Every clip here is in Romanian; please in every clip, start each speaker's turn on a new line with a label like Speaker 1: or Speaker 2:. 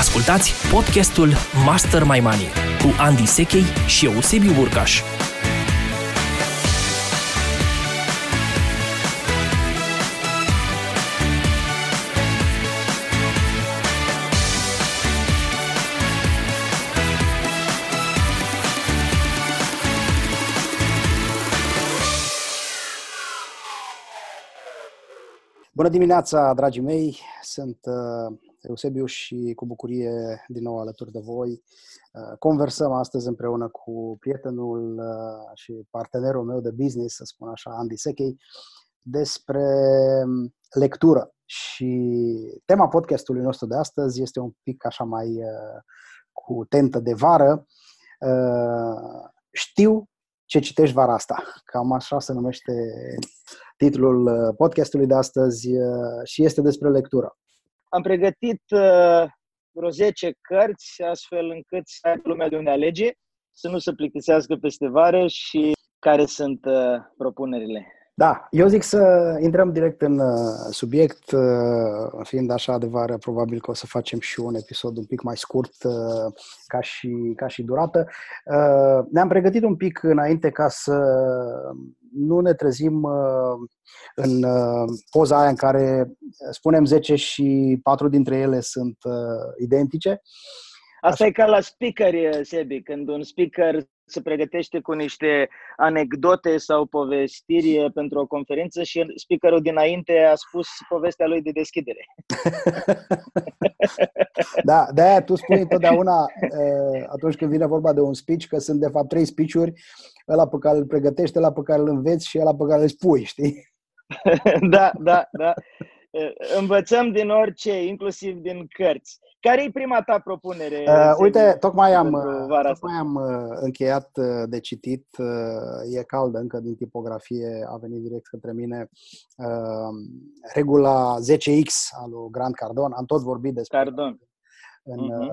Speaker 1: Ascultați podcastul Master My Money cu Andy Sechei și Eusebiu Burcaș.
Speaker 2: Bună dimineața, dragii mei! Sunt uh, Eusebiu și cu bucurie din nou alături de voi. Uh, conversăm astăzi împreună cu prietenul uh, și partenerul meu de business, să spun așa, Andy Sechei, despre um, lectură. Și tema podcastului nostru de astăzi este un pic așa mai uh, cu tentă de vară. Uh, știu ce citești vara asta. Cam așa se numește titlul uh, podcastului de astăzi uh, și este despre lectură.
Speaker 3: Am pregătit uh, vreo 10 cărți, astfel încât să ai lumea de unde alege, să nu se plictisească peste vară și care sunt propunerile.
Speaker 2: Da, eu zic să intrăm direct în subiect, fiind așa de vară, probabil că o să facem și un episod un pic mai scurt ca și, ca și durată. Ne-am pregătit un pic înainte ca să nu ne trezim uh, în uh, poza aia în care spunem 10 și 4 dintre ele sunt uh, identice.
Speaker 3: Asta Așa. e ca la speaker, Sebi, când un speaker se pregătește cu niște anecdote sau povestiri pentru o conferință și speakerul dinainte a spus povestea lui de deschidere.
Speaker 2: da, de-aia tu spui întotdeauna atunci când vine vorba de un speech că sunt de fapt trei speech-uri, ăla pe care îl pregătești, ăla pe care îl înveți și ăla pe care îl spui, știi?
Speaker 3: da, da, da. Învățăm din orice, inclusiv din cărți. Care e prima ta propunere?
Speaker 2: Uh, uite, tocmai am, tocmai am uh, încheiat uh, de citit, uh, e caldă încă din tipografie, a venit direct către mine, uh, regula 10X al lui Grant Cardone. Am tot vorbit despre
Speaker 3: Cardone.
Speaker 2: În, uh-huh.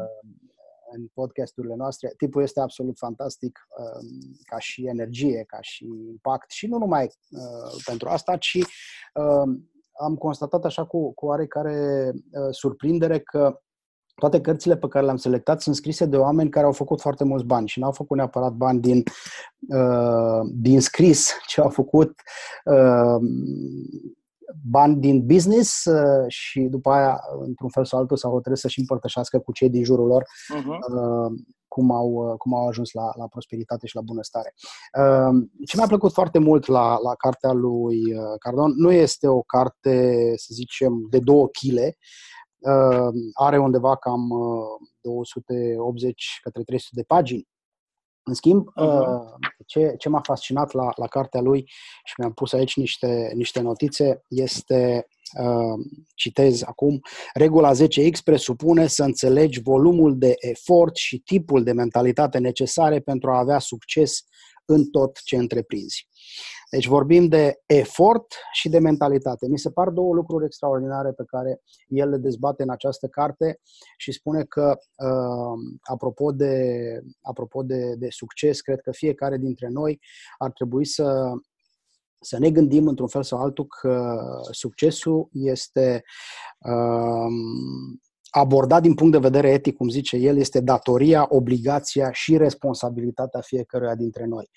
Speaker 2: în podcasturile noastre. Tipul este absolut fantastic uh, ca și energie, ca și impact și nu numai uh, pentru asta, ci uh, am constatat așa cu, cu oarecare uh, surprindere că toate cărțile pe care le-am selectat sunt scrise de oameni care au făcut foarte mulți bani și n-au făcut neapărat bani din, uh, din scris, ci au făcut uh, bani din business uh, și după aia, într-un fel sau altul, s-au hotărât să-și împărtășească cu cei din jurul lor uh-huh. uh, cum, au, uh, cum au ajuns la, la prosperitate și la bunăstare. Uh, ce mi-a plăcut foarte mult la, la cartea lui uh, Cardon nu este o carte, să zicem, de două chile, Uh, are undeva cam 280 uh, către 300 de pagini. În schimb, uh-huh. ce, ce m-a fascinat la, la cartea lui și mi-am pus aici niște, niște notițe este, citez acum, regula 10X presupune să înțelegi volumul de efort și tipul de mentalitate necesare pentru a avea succes în tot ce întreprinzi. Deci vorbim de efort și de mentalitate. Mi se par două lucruri extraordinare pe care el le dezbate în această carte și spune că, uh, apropo, de, apropo de, de succes, cred că fiecare dintre noi ar trebui să să ne gândim într-un fel sau altul că succesul este um, abordat din punct de vedere etic, cum zice el, este datoria, obligația și responsabilitatea fiecăruia dintre noi.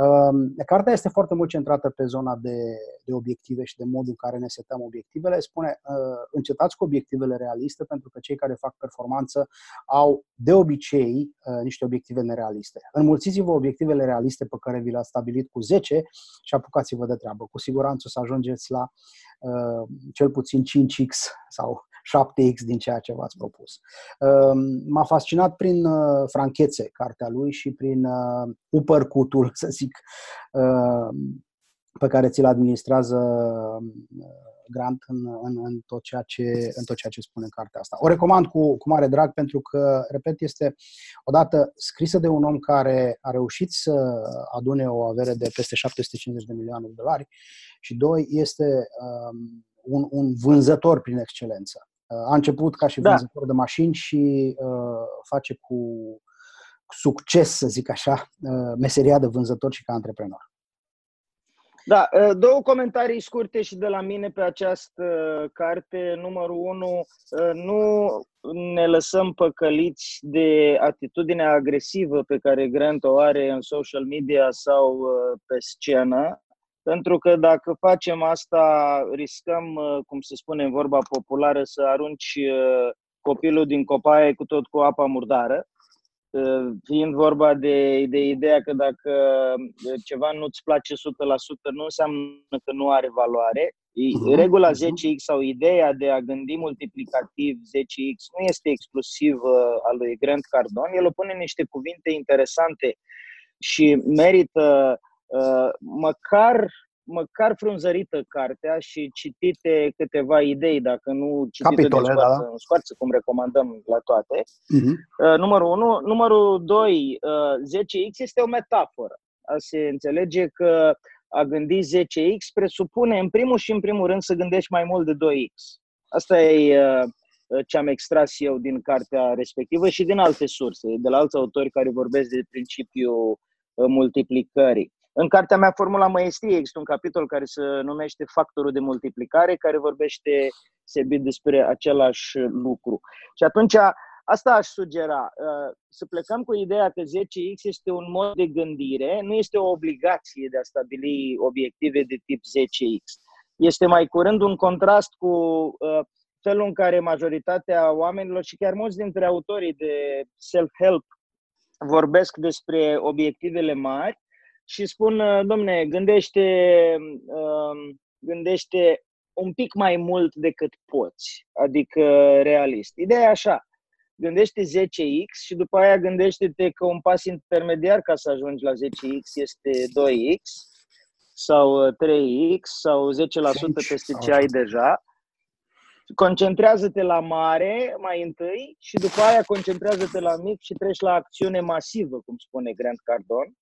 Speaker 2: Um, cartea este foarte mult centrată pe zona de, de obiective și de modul în care ne setăm obiectivele. Spune, uh, încetați cu obiectivele realiste, pentru că cei care fac performanță au de obicei uh, niște obiective nerealiste. Înmulțiți-vă obiectivele realiste pe care vi le-ați stabilit cu 10 și apucați-vă de treabă. Cu siguranță o să ajungeți la uh, cel puțin 5x sau 7x din ceea ce v-ați propus. Um, m-a fascinat prin uh, franchețe cartea lui și prin uh, upărcutul, să zic, uh, pe care ți-l administrează Grant în, în, în, tot ceea ce, în tot ceea ce spune în cartea asta. O recomand cu, cu mare drag pentru că, repet, este odată scrisă de un om care a reușit să adune o avere de peste 750 de milioane de dolari și, doi, este um, un, un vânzător prin excelență. A început ca și da. vânzător de mașini și uh, face cu succes, să zic așa, uh, meseria de vânzător și ca antreprenor.
Speaker 3: Da, ă, două comentarii scurte și de la mine pe această carte. Numărul unu, ă, nu ne lăsăm păcăliți de atitudinea agresivă pe care Grant o are în social media sau ă, pe scenă, pentru că dacă facem asta, riscăm, cum se spune în vorba populară, să arunci copilul din copaie cu tot cu apa murdară fiind vorba de, de ideea că dacă ceva nu-ți place 100%, nu înseamnă că nu are valoare. Mhm, regula 10x mhm. sau ideea de a gândi multiplicativ 10x nu este exclusivă a lui Grant Cardone. El o pune niște cuvinte interesante și merită uh, măcar măcar frunzărită cartea și citite câteva idei, dacă nu citite
Speaker 2: Capitole, de
Speaker 3: scoarță, da. în scoarță, cum recomandăm la toate. Uh-huh. Uh, numărul 1. Numărul 2, uh, 10X este o metaforă. A se înțelege că a gândi 10X presupune, în primul și în primul rând, să gândești mai mult de 2X. Asta e uh, ce am extras eu din cartea respectivă și din alte surse, de la alți autori care vorbesc de principiul uh, multiplicării. În cartea mea, Formula Măiestriei, există un capitol care se numește Factorul de multiplicare, care vorbește sebit despre același lucru. Și atunci, asta aș sugera, uh, să plecăm cu ideea că 10X este un mod de gândire, nu este o obligație de a stabili obiective de tip 10X. Este mai curând un contrast cu uh, felul în care majoritatea oamenilor și chiar mulți dintre autorii de self-help vorbesc despre obiectivele mari și spun, uh, domne, gândește, um, gândește un pic mai mult decât poți, adică realist. Ideea e așa, gândește 10x și după aia gândește-te că un pas intermediar ca să ajungi la 10x este 2x sau 3x sau 10% peste ce ai deja. Concentrează-te la mare mai întâi și după aia concentrează-te la mic și treci la acțiune masivă, cum spune Grant Cardone.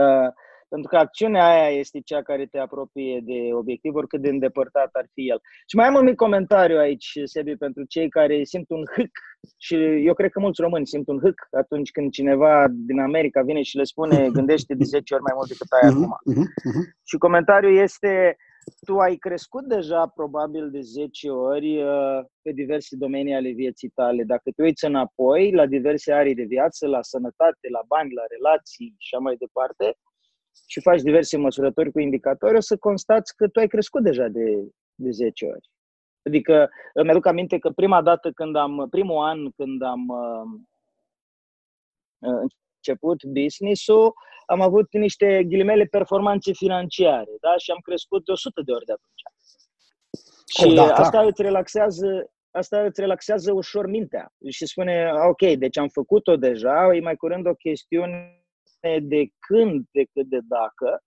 Speaker 3: Uh, pentru că acțiunea aia este cea care te apropie de obiectiv, oricât de îndepărtat ar fi el. Și mai am un mic comentariu aici, Sebi, pentru cei care simt un hâc și eu cred că mulți români simt un hâc atunci când cineva din America vine și le spune gândește de 10 ori mai mult decât ai uh-huh, acum. Uh-huh. Și comentariul este tu ai crescut deja probabil de 10 ori uh, pe diverse domenii ale vieții tale. Dacă te uiți înapoi la diverse arii de viață, la sănătate, la bani, la relații și așa mai departe, și faci diverse măsurători cu indicatori, o să constați că tu ai crescut deja de, de 10 ori. Adică îmi aduc aminte că prima dată când am, primul an când am uh, început business-ul, am avut niște ghilimele performanțe financiare da? și am crescut de 100 de ori de atunci. Și oh, da, asta îți relaxează asta îți relaxează ușor mintea și spune, ok, deci am făcut-o deja, e mai curând o chestiune de când decât de dacă,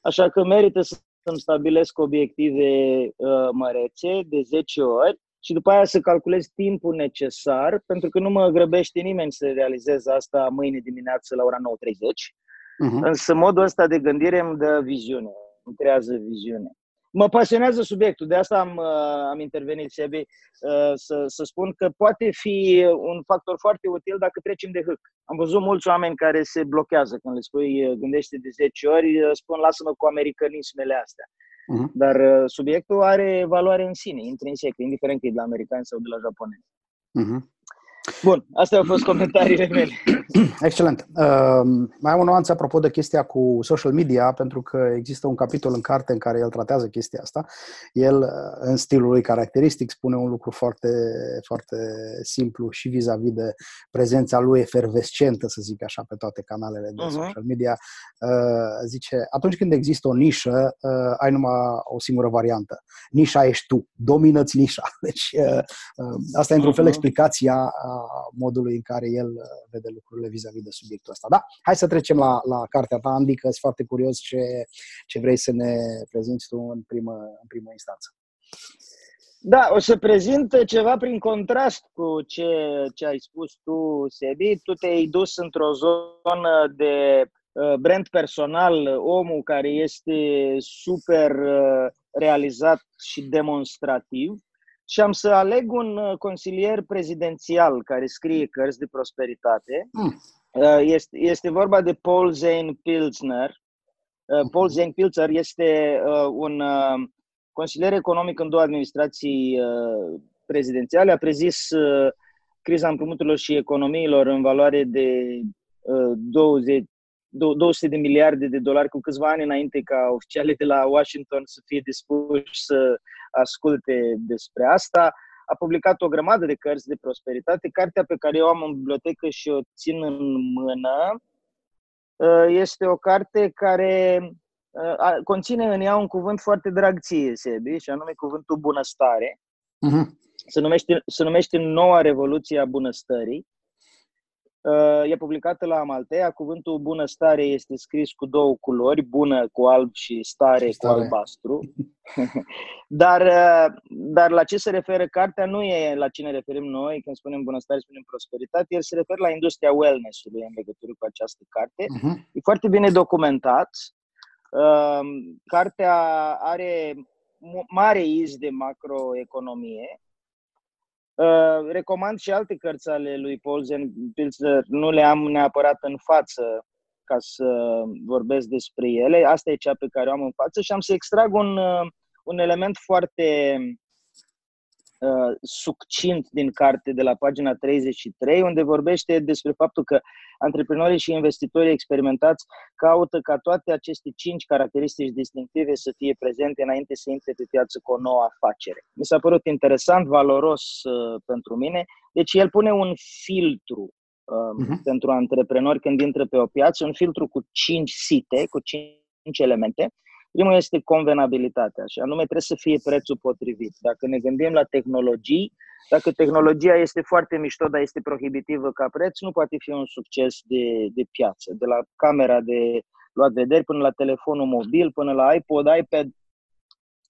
Speaker 3: așa că merită să îmi stabilesc obiective uh, mărețe de 10 ori și după aia să calculez timpul necesar, pentru că nu mă grăbește nimeni să realizez asta mâine dimineață la ora 9.30, uh-huh. Mhm. însă modul ăsta de gândire îmi dă viziune, îmi creează viziune. Mă pasionează subiectul, de asta am, uh, am intervenit, Sebi, uh, să, să spun că poate fi un factor foarte util dacă trecem de hâc. Am văzut mulți oameni care se blochează când le spui uh, gândește de 10 ori, spun lasă-mă cu americanismele astea. Uh-huh. Dar uh, subiectul are valoare în sine, intrinsecă, indiferent că e de la americani sau de la japonezi. Uh-huh. Bun, astea au fost comentariile mele.
Speaker 2: Excelent. Uh, mai am o nuanță apropo de chestia cu social media, pentru că există un capitol în carte în care el tratează chestia asta. El, uh, în stilul lui caracteristic, spune un lucru foarte, foarte simplu și vis-a-vis de prezența lui efervescentă, să zic așa, pe toate canalele de uh-huh. social media. Uh, zice, atunci când există o nișă, uh, ai numai o singură variantă. Nișa ești tu, domină-ți nișa. Deci, uh, uh, asta e într-un uh-huh. fel explicația modului în care el uh, vede lucrurile vis-a-vis de subiectul ăsta. Da, hai să trecem la, la cartea ta, Andy, că sunt foarte curios ce, ce vrei să ne prezinți tu în primă, în primă instanță.
Speaker 3: Da, o să prezint ceva prin contrast cu ce, ce ai spus tu, Sebi. Tu te-ai dus într-o zonă de uh, brand personal, omul care este super uh, realizat și demonstrativ și am să aleg un uh, consilier prezidențial care scrie cărți de prosperitate. Mm. Este, este vorba de Paul Zane Pilsner. Uh, Paul Zane Pilzer este uh, un uh, consilier economic în două administrații uh, prezidențiale. A prezis uh, criza împrumuturilor și economiilor în valoare de uh, 20, 200 de miliarde de dolari cu câțiva ani înainte ca oficialii de la Washington să fie dispuși să asculte despre asta. A publicat o grămadă de cărți de prosperitate. Cartea pe care eu am în bibliotecă și o țin în mână uh, este o carte care uh, conține în ea un cuvânt foarte drag ție, Sebi, și anume cuvântul bunăstare. Uh-huh. Se, numește, se numește Noua Revoluție a Bunăstării Uh, e publicată la Amaltea. Cuvântul bunăstare este scris cu două culori, bună cu alb și stare, stare. cu albastru. dar, uh, dar la ce se referă cartea nu e la cine referim noi, când spunem bunăstare, spunem prosperitate, el se referă la industria wellness-ului în legătură cu această carte. Uh-huh. E foarte bine documentat. Uh, cartea are mare iz de macroeconomie Uh, recomand și alte cărți ale lui Paul Pilzer, nu le am neapărat în față ca să vorbesc despre ele. Asta e cea pe care o am în față și am să extrag un, uh, un element foarte uh, succint din carte de la pagina 33, unde vorbește despre faptul că antreprenorii și investitorii experimentați caută ca toate aceste cinci caracteristici distinctive să fie prezente înainte să intre pe piață cu o nouă afacere. Mi s-a părut interesant, valoros uh, pentru mine. Deci el pune un filtru uh, uh-huh. pentru antreprenori când intră pe o piață, un filtru cu cinci site, cu cinci elemente Primul este convenabilitatea și anume trebuie să fie prețul potrivit. Dacă ne gândim la tehnologii, dacă tehnologia este foarte mișto, dar este prohibitivă ca preț, nu poate fi un succes de, de piață. De la camera de luat vederi până la telefonul mobil, până la iPod, iPad,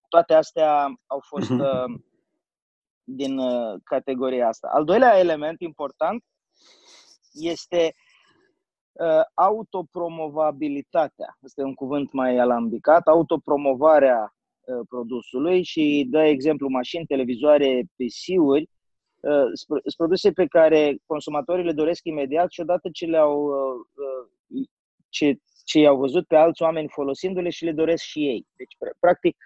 Speaker 3: toate astea au fost mhm. uh, din uh, categoria asta. Al doilea element important este uh, autopromovabilitatea. Este un cuvânt mai alambicat, autopromovarea uh, produsului și dă exemplu mașini, televizoare, PC-uri, uh, sunt produse pe care consumatorii le doresc imediat și odată ce le-au uh, ce, ce i-au văzut pe alți oameni folosindu-le și le doresc și ei. Deci, practic,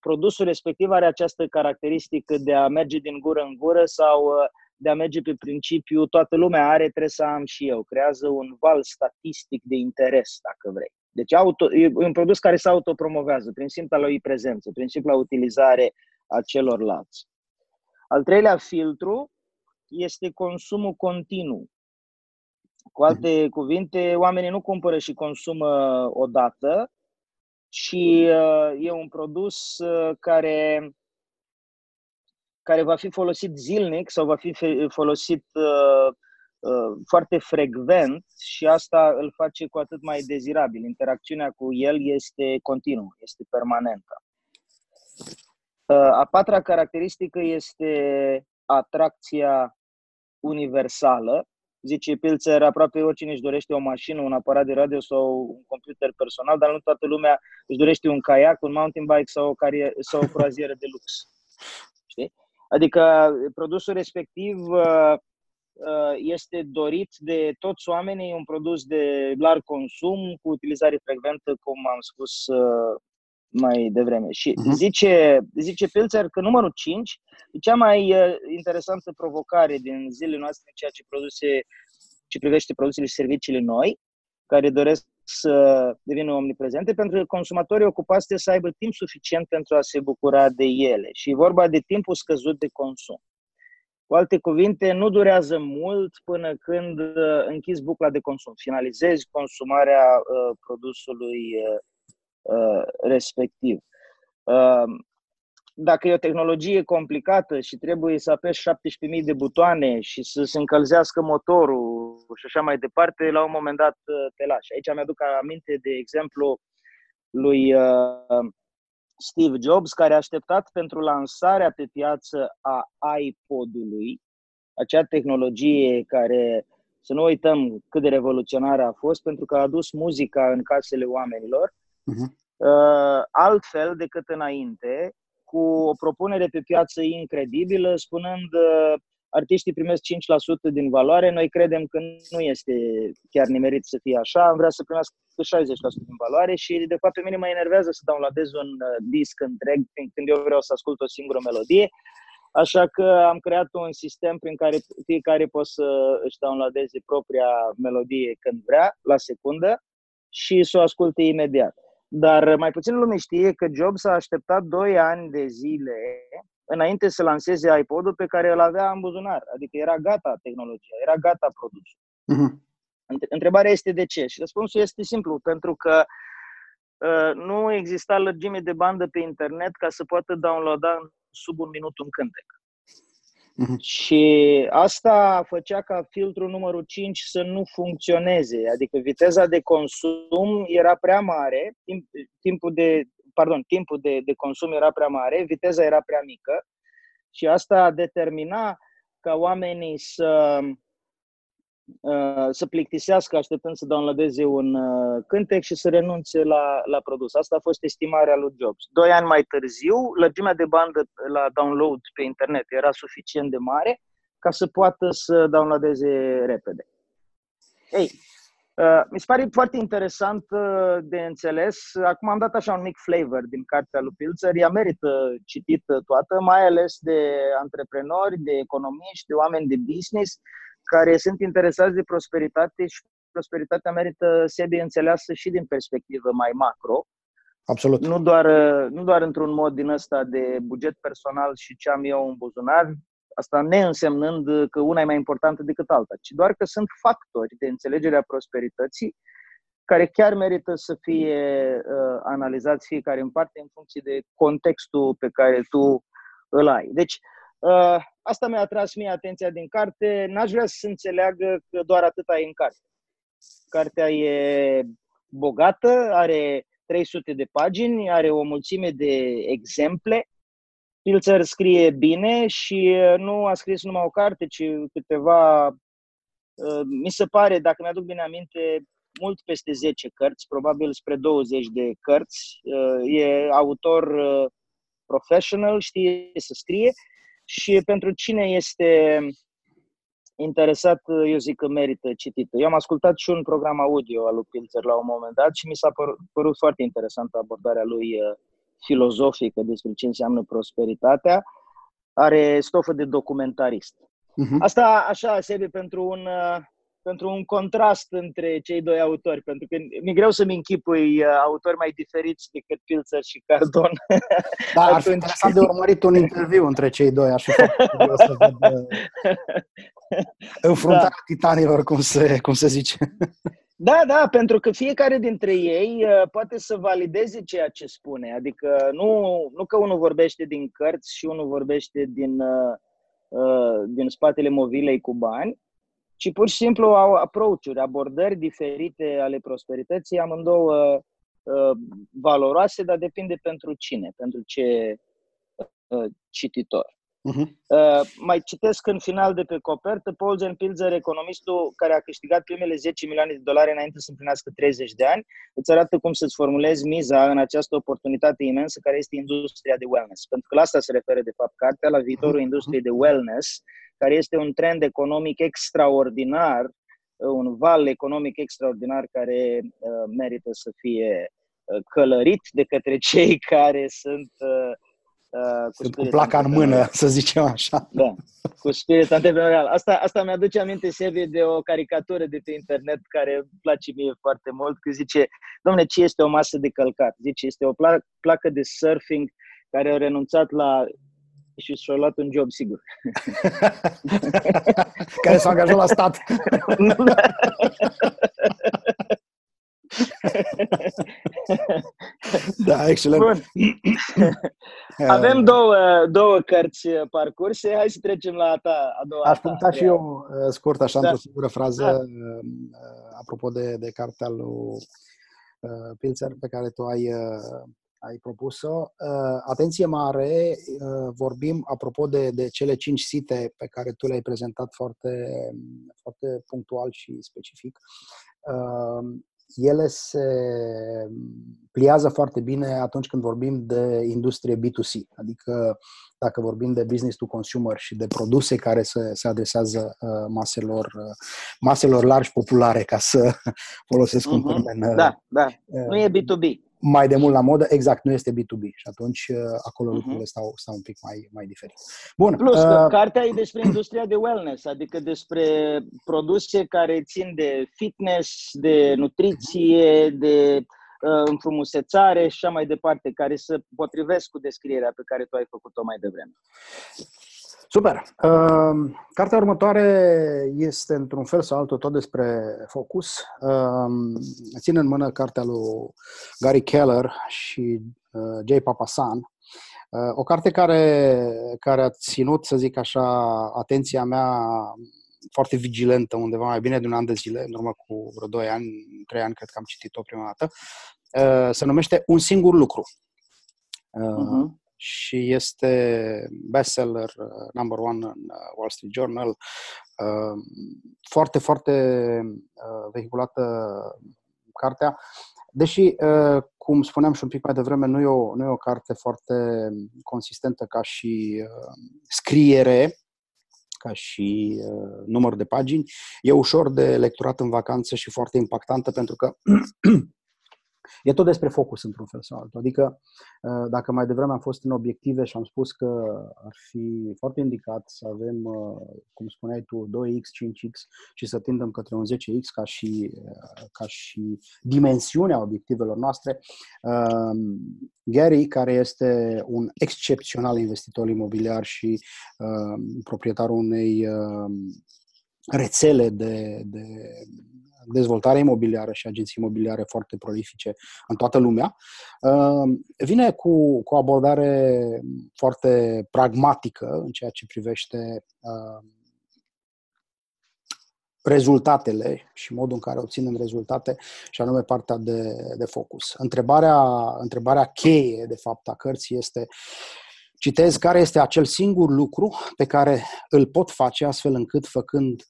Speaker 3: produsul respectiv are această caracteristică de a merge din gură în gură sau de a merge pe principiu toată lumea are, trebuie să am și eu. Creează un val statistic de interes, dacă vrei. Deci auto, e un produs care se autopromovează prin simpla lui prezență, prin simpla utilizare a celorlalți. Al treilea filtru este consumul continuu. Cu alte cuvinte, oamenii nu cumpără și consumă odată, și uh, e un produs uh, care care va fi folosit zilnic sau va fi folosit uh, uh, foarte frecvent și asta îl face cu atât mai dezirabil. Interacțiunea cu el este continuă, este permanentă. Uh, a patra caracteristică este atracția universală. Zice Pilzer, aproape oricine își dorește o mașină, un aparat de radio sau un computer personal, dar nu toată lumea își dorește un kayak, un mountain bike sau o, carier- sau o croazieră de lux. Știi? Adică produsul respectiv uh, uh, este dorit de toți oamenii, un produs de larg consum, cu utilizare frecventă, cum am spus uh, mai devreme. Și uh-huh. zice, zice Pilzer că numărul 5 e cea mai interesantă provocare din zilele noastre în ceea ce, produse, ce privește produsele și serviciile noi, care doresc să devină omniprezente, pentru că consumatorii ocupați trebuie să aibă timp suficient pentru a se bucura de ele. Și e vorba de timpul scăzut de consum. Cu alte cuvinte, nu durează mult până când uh, închizi bucla de consum, finalizezi consumarea uh, produsului uh, uh respectiv. Uh, dacă e o tehnologie complicată și trebuie să apeși 17.000 de butoane și să se încălzească motorul și așa mai departe, la un moment dat uh, te lași. Aici mi-aduc aminte, de exemplu, lui uh, Steve Jobs, care a așteptat pentru lansarea pe piață a iPod-ului, acea tehnologie care, să nu uităm cât de revoluționară a fost, pentru că a adus muzica în casele oamenilor, uh-huh. altfel decât înainte, cu o propunere pe piață incredibilă, spunând uh, artiștii primesc 5% din valoare, noi credem că nu este chiar nimerit să fie așa, am vrea să primească 60% din valoare și de fapt pe mine mă enervează să downloadez un uh, disc întreg când eu vreau să ascult o singură melodie. Așa că am creat un sistem prin care fiecare poate să își downloadeze propria melodie când vrea, la secundă, și să o asculte imediat. Dar mai puțin lume știe că Jobs a așteptat 2 ani de zile înainte să lanseze iPod-ul pe care îl avea în buzunar. Adică era gata tehnologia, era gata produsul. Uh-huh. Întrebarea este de ce? Și răspunsul este simplu, pentru că uh, nu exista lărgime de bandă pe internet ca să poată downloada sub un minut un cântec. Uh-huh. Și asta făcea ca filtrul numărul 5 să nu funcționeze, adică viteza de consum era prea mare, timp, timpul de pardon, timpul de, de consum era prea mare, viteza era prea mică și asta determina ca oamenii să, uh, să plictisească așteptând să downloadeze un uh, cântec și să renunțe la, la produs. Asta a fost estimarea lui Jobs. Doi ani mai târziu, lărgimea de bandă la download pe internet era suficient de mare ca să poată să downloadeze repede. Ei, Uh, mi se pare foarte interesant uh, de înțeles. Acum am dat așa un mic flavor din cartea lui Pilzer. Ea merită citită toată, mai ales de antreprenori, de economiști, de oameni de business care sunt interesați de prosperitate și prosperitatea merită sebi înțeleasă și din perspectivă mai macro.
Speaker 2: Absolut.
Speaker 3: Nu doar, nu doar într-un mod din ăsta de buget personal și ce am eu în buzunar, Asta neînsemnând că una e mai importantă decât alta, ci doar că sunt factori de înțelegere a prosperității care chiar merită să fie uh, analizați fiecare în parte în funcție de contextul pe care tu îl ai. Deci, uh, asta mi-a atras mie atenția din carte. N-aș vrea să înțeleagă că doar atât ai în carte. Cartea e bogată, are 300 de pagini, are o mulțime de exemple Pilzer scrie bine și uh, nu a scris numai o carte, ci câteva, uh, mi se pare, dacă mi-aduc bine aminte, mult peste 10 cărți, probabil spre 20 de cărți. Uh, e autor professional, știe să scrie și pentru cine este interesat, eu zic că merită citită. Eu am ascultat și un program audio al lui Pilzer la un moment dat și mi s-a părut foarte interesantă abordarea lui filozofică despre ce înseamnă prosperitatea, are stofă de documentarist. Uh-huh. Asta așa, Sebi, pentru un, uh, pentru un contrast între cei doi autori, pentru că mi-e greu să-mi închipui uh, autori mai diferiți decât Pilzer și Cardon.
Speaker 2: Da, ar fi interesant de urmărit un interviu între cei doi, aș fi să văd uh, înfruntarea da. titanilor, cum se, cum se zice.
Speaker 3: Da, da, pentru că fiecare dintre ei uh, poate să valideze ceea ce spune. Adică nu, nu că unul vorbește din cărți și unul vorbește din, uh, uh, din spatele movilei cu bani, ci pur și simplu au approach-uri, abordări diferite ale prosperității, amândouă valoroase, dar depinde pentru cine, pentru ce cititor. Uh-huh. Uh, mai citesc în final de pe copertă, Paul Zen Pilzer, economistul care a câștigat primele 10 milioane de dolari înainte să împlinească 30 de ani, îți arată cum să-ți formulezi miza în această oportunitate imensă care este industria de wellness. Pentru că la asta se referă, de fapt, cartea, la viitorul uh-huh. industriei de wellness, care este un trend economic extraordinar, uh, un val economic extraordinar care uh, merită să fie uh, călărit de către cei care sunt uh,
Speaker 2: Uh, cu, cu placa în mână, să zicem așa.
Speaker 3: Da, cu spirit antreprenorial. Asta, asta mi-aduce aminte, Sevi, de o caricatură de pe internet care îmi place mie foarte mult, că zice, domne, ce este o masă de călcat? Zice, este o pla- placă de surfing care a renunțat la și și-a luat un job, sigur.
Speaker 2: care s-a angajat la stat. da, excelent. Bun.
Speaker 3: Avem două, două cărți parcurse. Hai să trecem la ta, a doua.
Speaker 2: Aș puncta și eu uh, scurt, așa, da. într-o singură frază, da. Uh, apropo de, de cartea lui uh, Pilzer pe care tu ai, ai propus-o. Atenție mare, vorbim apropo de, de cele cinci site pe care tu le-ai prezentat foarte, foarte punctual și specific ele se pliază foarte bine atunci când vorbim de industrie B2C, adică dacă vorbim de business to consumer și de produse care se, se adresează uh, maselor, uh, maselor largi populare, ca să folosesc uh-huh. un mhm. termen.
Speaker 3: Uh, da, da. Uh, nu e B2B
Speaker 2: mai de mult la modă, exact, nu este B2B și atunci uh, acolo uh-huh. lucrurile stau, stau un pic mai, mai diferit.
Speaker 3: Bun. Plus, uh, cartea e despre industria de wellness, adică despre produse care țin de fitness, de nutriție, de uh, înfrumusețare și așa mai departe, care se potrivesc cu descrierea pe care tu ai făcut-o mai devreme.
Speaker 2: Super! Uh, cartea următoare este, într-un fel sau altul, tot despre focus. Uh, țin în mână cartea lui Gary Keller și uh, Jay Papasan. Uh, o carte care, care a ținut, să zic așa, atenția mea foarte vigilentă undeva mai bine de un an de zile, în urmă cu vreo 2 ani, 3 ani, cred că am citit-o prima dată. Uh, se numește Un singur lucru. Uh, uh-huh și este bestseller uh, number one în uh, Wall Street Journal. Uh, foarte, foarte vehiculată cartea. Deși, cum spuneam și un pic mai devreme, nu e o, nu e o carte foarte consistentă ca și scriere, ca și număr de pagini, e ușor de lecturat în vacanță și foarte impactantă pentru că E tot despre focus, într-un fel sau altul. Adică, uh, dacă mai devreme am fost în obiective și am spus că ar fi foarte indicat să avem, uh, cum spuneai tu, 2x, 5x și să tindem către un 10x ca și, uh, ca și dimensiunea obiectivelor noastre, Gary, care este un excepțional investitor imobiliar și proprietarul unei rețele de, de dezvoltare imobiliară și agenții imobiliare foarte prolifice în toată lumea, uh, vine cu, cu o abordare foarte pragmatică în ceea ce privește uh, rezultatele și modul în care obținem rezultate, și anume partea de, de focus. Întrebarea, întrebarea cheie, de fapt, a cărții este citez care este acel singur lucru pe care îl pot face astfel încât, făcând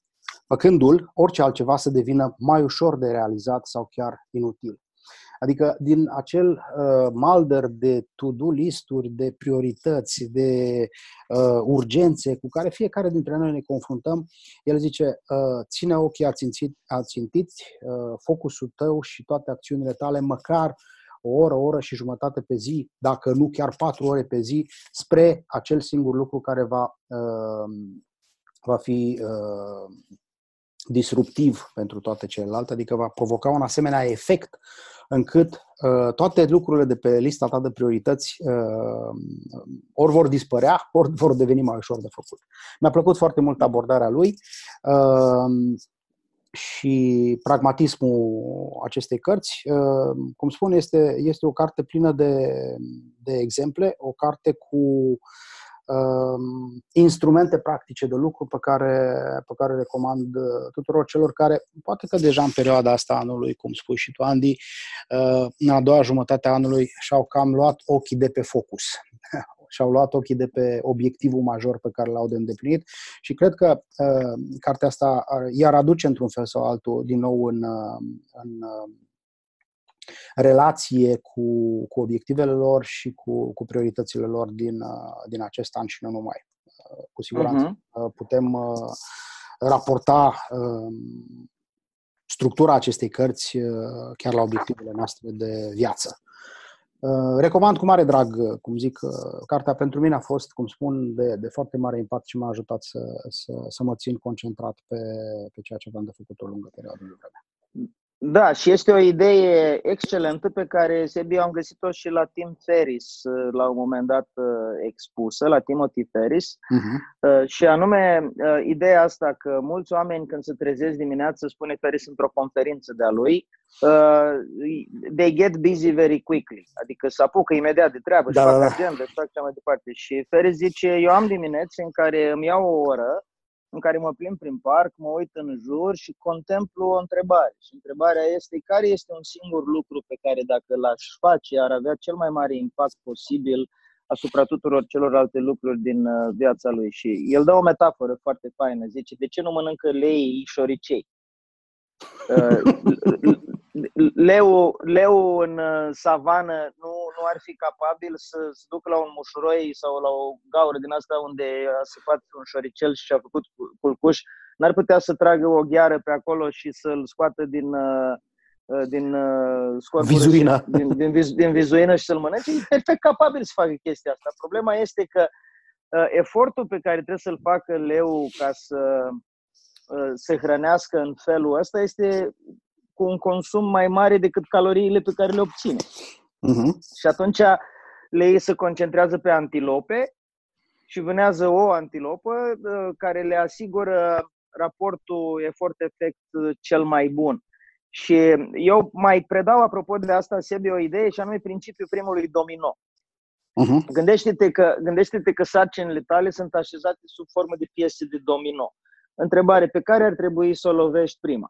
Speaker 2: făcându-l orice altceva să devină mai ușor de realizat sau chiar inutil. Adică din acel uh, malder de to-do listuri, de priorități, de uh, urgențe cu care fiecare dintre noi ne confruntăm, el zice, uh, ține ochii ațintit, ațintiți, uh, focusul tău și toate acțiunile tale, măcar o oră, o oră și jumătate pe zi, dacă nu chiar patru ore pe zi, spre acel singur lucru care va, uh, va fi uh, disruptiv pentru toate celelalte, adică va provoca un asemenea efect încât uh, toate lucrurile de pe lista ta de priorități uh, ori vor dispărea, ori vor deveni mai ușor de făcut. Mi-a plăcut foarte mult abordarea lui uh, și pragmatismul acestei cărți. Uh, cum spun, este, este o carte plină de, de exemple, o carte cu uh, Um, instrumente practice de lucru pe care, pe care recomand uh, tuturor celor care, poate că deja în perioada asta anului, cum spui și tu, Andy, uh, în a doua jumătate a anului și-au cam luat ochii de pe focus. Și-au luat ochii de pe obiectivul major pe care l-au de îndeplinit și cred că uh, cartea asta iar aduce într-un fel sau altul din nou în, uh, în uh, relație cu, cu obiectivele lor și cu, cu prioritățile lor din, uh, din acest an și nu numai. Uh, cu siguranță uh-huh. putem raporta um, structura acestei cărți chiar la obiectivele noastre de viață. Recomand cu mare drag, cum zic, cartea pentru mine a fost, cum spun, de, de foarte mare impact și m-a ajutat să, să, să mă țin concentrat pe, pe ceea ce am de făcut o lungă perioadă de vreme.
Speaker 3: Da, și este o idee excelentă pe care, Sebi, am găsit-o și la Tim Ferris, uh, la un moment dat uh, expusă, la Timothy Ferris, uh-huh. și anume uh, ideea asta că mulți oameni când se trezesc dimineața, spune Ferris într-o conferință de-a lui, they get busy very quickly, adică se apucă imediat de treabă da, și fac da, da. agenda și fac cea mai departe. Și Ferris zice, eu am dimineți în care îmi iau o oră în care mă plimb prin parc, mă uit în jur și contemplu o întrebare. Și întrebarea este care este un singur lucru pe care dacă l-aș face ar avea cel mai mare impact posibil asupra tuturor celorlalte lucruri din uh, viața lui. Și el dă o metaforă foarte faină. Zice, de ce nu mănâncă lei șoricei? Uh, leu, leu în uh, savană nu, nu ar fi capabil să se ducă la un mușuroi sau la o gaură din asta unde a săpat un șoricel și a făcut culcuș, n-ar putea să tragă o gheară pe acolo și să-l scoată din, uh, uh, din
Speaker 2: scorpul, vizuina.
Speaker 3: Din, din, din, din vizuină și să-l mănânce. E perfect capabil să facă chestia asta. Problema este că uh, efortul pe care trebuie să-l facă leu ca să uh, se hrănească în felul ăsta este cu un consum mai mare decât caloriile pe care le obține. Uh-huh. Și atunci le se concentrează pe antilope și vânează o antilopă uh, care le asigură raportul efort-efect uh, cel mai bun. Și eu mai predau, apropo de asta, Sebi, o idee și anume principiul primului domino. Uh-huh. Gândește-te, că, gândește-te că sarcinile tale sunt așezate sub formă de piese de domino. Întrebare, pe care ar trebui să o lovești prima?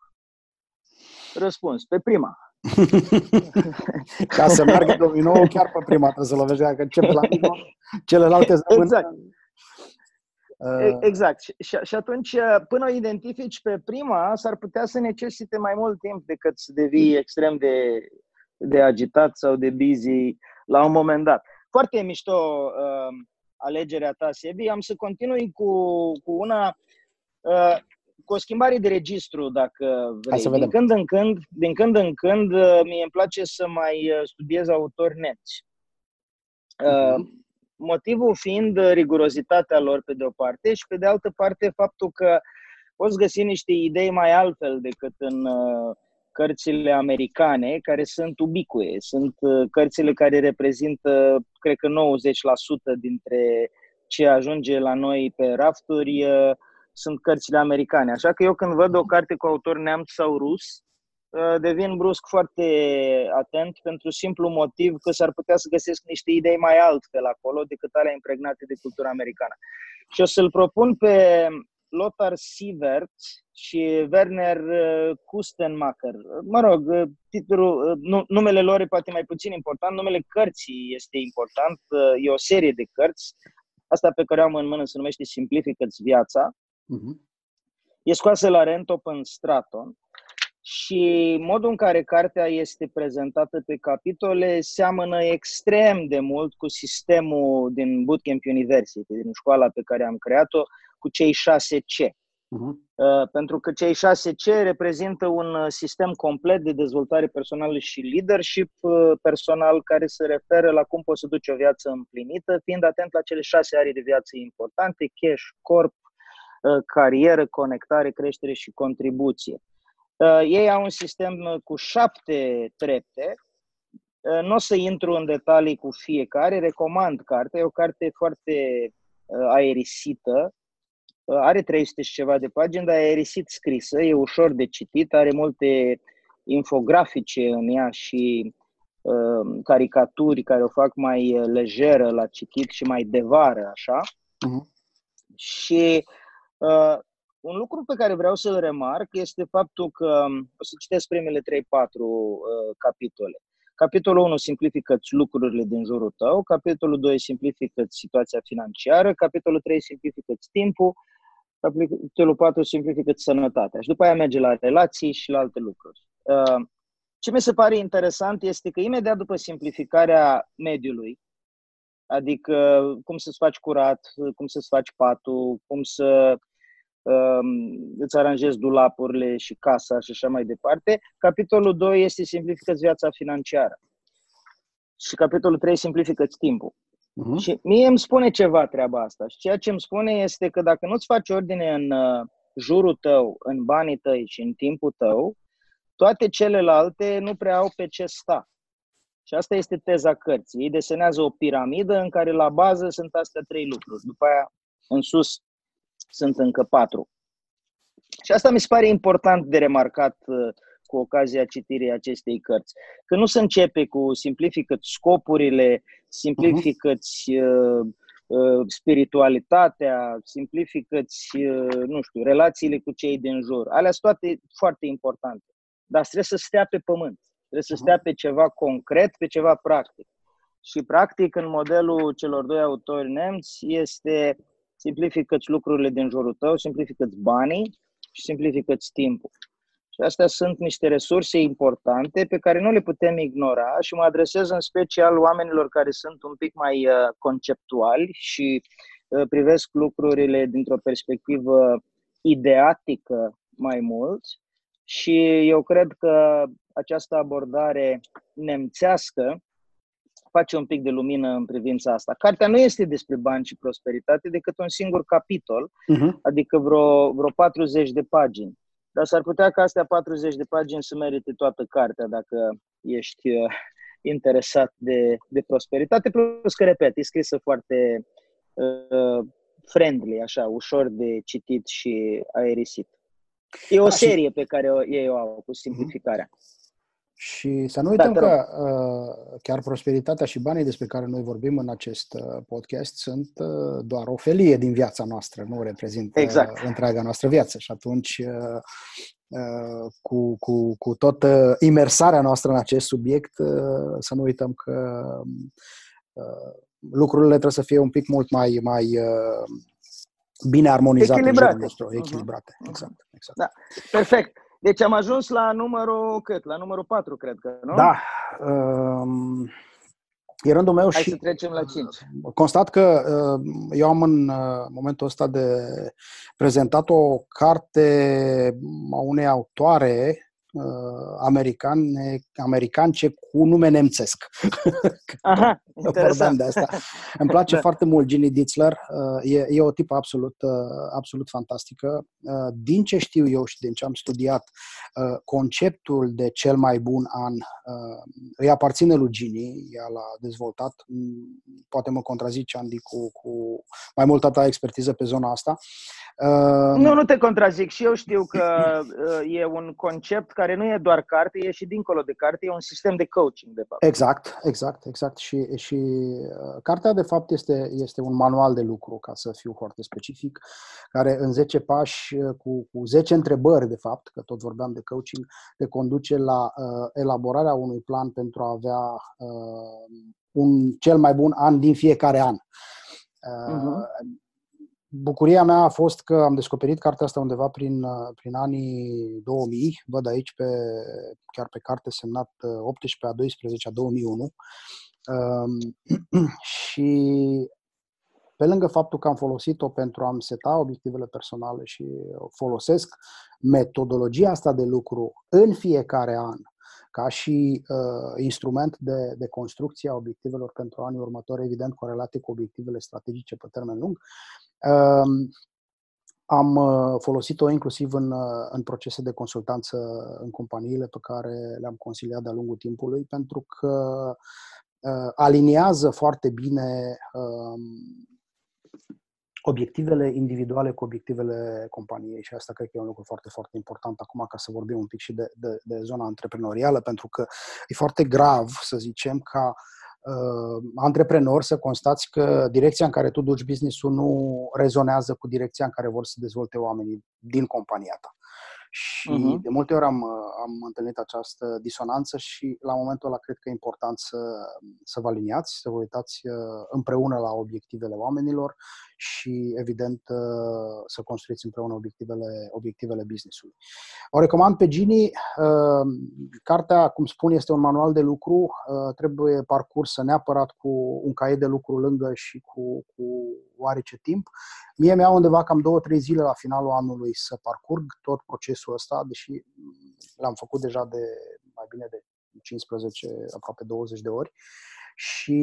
Speaker 3: Răspuns, pe prima.
Speaker 2: Ca să meargă domino, chiar pe prima trebuie să lovești, dacă începe la mine, celelalte
Speaker 3: Exact. Uh... Exact. Și, și atunci, până o identifici pe prima, s-ar putea să necesite mai mult timp decât să devii extrem de, de agitat sau de busy la un moment dat. Foarte mișto uh, alegerea ta, Sebi. Am să continui cu, cu una uh, cu o schimbare de registru, dacă vrei. Din când în când, din când în când, uh, mie îmi place să mai uh, studiez autori neți. Uh-huh. Motivul fiind rigurozitatea lor, pe de o parte, și pe de altă parte faptul că poți găsi niște idei mai altfel decât în cărțile americane, care sunt ubicue. Sunt cărțile care reprezintă, cred că 90% dintre ce ajunge la noi pe rafturi sunt cărțile americane. Așa că eu când văd o carte cu autor neamț sau rus, uh, devin brusc foarte atent pentru simplu motiv că s-ar putea să găsesc niște idei mai altfel acolo decât alea impregnate de cultura americană. Și o să-l propun pe Lothar Sievert și Werner uh, Kustenmacher. Mă rog, uh, titlul, numele lor e poate mai puțin important, numele cărții este important, e o serie de cărți. Asta pe care am în mână se numește Simplifică-ți viața Uh-huh. E scoasă la Rentop în Straton și modul în care cartea este prezentată pe capitole seamănă extrem de mult cu sistemul din Bootcamp University, din școala pe care am creat-o, cu cei 6C. Uh-huh. Uh, pentru că cei 6C reprezintă un sistem complet de dezvoltare personală și leadership uh, personal care se referă la cum poți să duci o viață împlinită, fiind atent la cele șase arii de viață importante, cash, corp, Uh, carieră, conectare, creștere și contribuție. Uh, ei au un sistem uh, cu șapte trepte. Nu o să intru în detalii cu fiecare, recomand cartea. E o carte foarte aerisită, are 300 și ceva de pagini, dar e aerisit scrisă, e ușor de citit, are multe infografice în ea și uh, caricaturi care o fac mai lejeră la citit și mai de vară, așa. Uh-huh. Și Uh, un lucru pe care vreau să-l remarc este faptul că um, o să citesc primele 3-4 uh, capitole. Capitolul 1 simplifică lucrurile din jurul tău, capitolul 2 simplifică situația financiară, capitolul 3 simplifică timpul, capitolul 4 simplifică sănătatea și după aia merge la relații și la alte lucruri. Uh, ce mi se pare interesant este că imediat după simplificarea mediului, adică cum să-ți faci curat, cum să-ți faci patul, cum să Um, îți aranjezi dulapurile și casa și așa mai departe. Capitolul 2 este simplifică viața financiară. Și capitolul 3 simplifică timpul. Uh-huh. Și mie îmi spune ceva treaba asta. Și ceea ce îmi spune este că dacă nu-ți faci ordine în uh, jurul tău, în banii tăi și în timpul tău, toate celelalte nu prea au pe ce sta. Și asta este teza cărții. Ei desenează o piramidă în care la bază sunt astea trei lucruri. După aia, în sus, sunt încă patru. Și asta mi se pare important de remarcat uh, cu ocazia citirii acestei cărți. Că nu se începe cu simplifică scopurile, simplifică uh, uh, spiritualitatea, simplifică uh, nu știu, relațiile cu cei din jur. Alea sunt toate foarte importante. Dar trebuie să stea pe pământ. Trebuie să stea pe ceva concret, pe ceva practic. Și practic, în modelul celor doi autori nemți, este simplifică-ți lucrurile din jurul tău, simplifică-ți banii și simplifică-ți timpul. Și Și astea sunt niște resurse importante pe care nu le putem ignora și mă adresez în special oamenilor care sunt un pic mai uh, conceptuali și uh, privesc lucrurile dintr-o perspectivă ideatică mai mult. Și eu cred că această abordare nemțească face un pic de lumină în privința asta. Cartea nu este despre bani și prosperitate decât un singur capitol, uh-huh. adică vreo, vreo 40 de pagini. Dar s-ar putea ca astea 40 de pagini să merite toată cartea dacă ești uh, interesat de, de prosperitate, plus că, repet, e scrisă foarte uh, friendly, așa, ușor de citit și aerisit. E o da, serie și... pe care o, ei o au cu simplificarea. Uh-huh.
Speaker 2: Și să nu uităm da, că uh, chiar prosperitatea și banii despre care noi vorbim în acest uh, podcast sunt uh, doar o felie din viața noastră, nu reprezintă exact. întreaga noastră viață. Și atunci, cu, cu, cu toată imersarea noastră în acest subiect, să nu uităm că lucrurile trebuie să fie un pic mult mai, mai bine armonizate
Speaker 3: echilibrate.
Speaker 2: în nostru, echilibrate. Uh-huh. Exact, exact.
Speaker 3: Da. Perfect. Deci am ajuns la numărul cât? La numărul 4, cred că, nu?
Speaker 2: Da. Um, e rândul meu
Speaker 3: Hai
Speaker 2: și
Speaker 3: să trecem la 5.
Speaker 2: constat că uh, eu am în uh, momentul ăsta de prezentat o carte a unei autoare uh, americane, americance cu nume nemțesc.
Speaker 3: Aha, interesant.
Speaker 2: de asta. Îmi place da. foarte mult Ginny Ditzler. Uh, e, e o tipă absolut, uh, absolut fantastică. Uh, din ce știu eu și din ce am studiat, uh, conceptul de cel mai bun an uh, îi aparține lui Ginny. Ea l-a dezvoltat. Mm, poate mă contrazice, Andy, cu, cu mai multă ta expertiză pe zona asta.
Speaker 3: Uh, nu, nu te contrazic. Și eu știu că uh, e un concept care nu e doar carte, e și dincolo de carte, e un sistem de coaching, de fapt.
Speaker 2: Exact, exact, exact. Și, și uh, cartea, de fapt, este, este un manual de lucru, ca să fiu foarte specific, care în 10 pași, uh, cu, cu 10 întrebări, de fapt, că tot vorbeam de coaching, te conduce la uh, elaborarea unui plan pentru a avea uh, un cel mai bun an din fiecare an. Uh, uh-huh bucuria mea a fost că am descoperit cartea asta undeva prin, prin anii 2000, văd aici pe, chiar pe carte semnat 18 a 12 a 2001 um, și pe lângă faptul că am folosit-o pentru a-mi seta obiectivele personale și folosesc metodologia asta de lucru în fiecare an ca și uh, instrument de, de construcție a obiectivelor pentru anii următori, evident corelate cu obiectivele strategice pe termen lung. Uh, am uh, folosit-o inclusiv în, uh, în procese de consultanță în companiile pe care le-am consiliat de-a lungul timpului, pentru că uh, aliniază foarte bine uh, obiectivele individuale cu obiectivele companiei. Și asta cred că e un lucru foarte, foarte important acum ca să vorbim un pic și de, de, de zona antreprenorială, pentru că e foarte grav, să zicem, ca uh, antreprenor să constați că direcția în care tu duci business-ul nu rezonează cu direcția în care vor să dezvolte oamenii din compania ta. Și uh-huh. de multe ori am, am întâlnit această disonanță și la momentul ăla cred că e important să, să vă aliniați, să vă uitați uh, împreună la obiectivele oamenilor și, evident, uh, să construiți împreună obiectivele, obiectivele business-ului. O recomand pe Gini. Uh, cartea, cum spun, este un manual de lucru. Trebuie parcursă neapărat cu un caiet de lucru lângă și cu, cu oarece timp. Mie mi-au undeva cam două, trei zile la finalul anului să parcurg tot procesul ăsta, deși l-am făcut deja de mai bine de 15, aproape 20 de ori. Și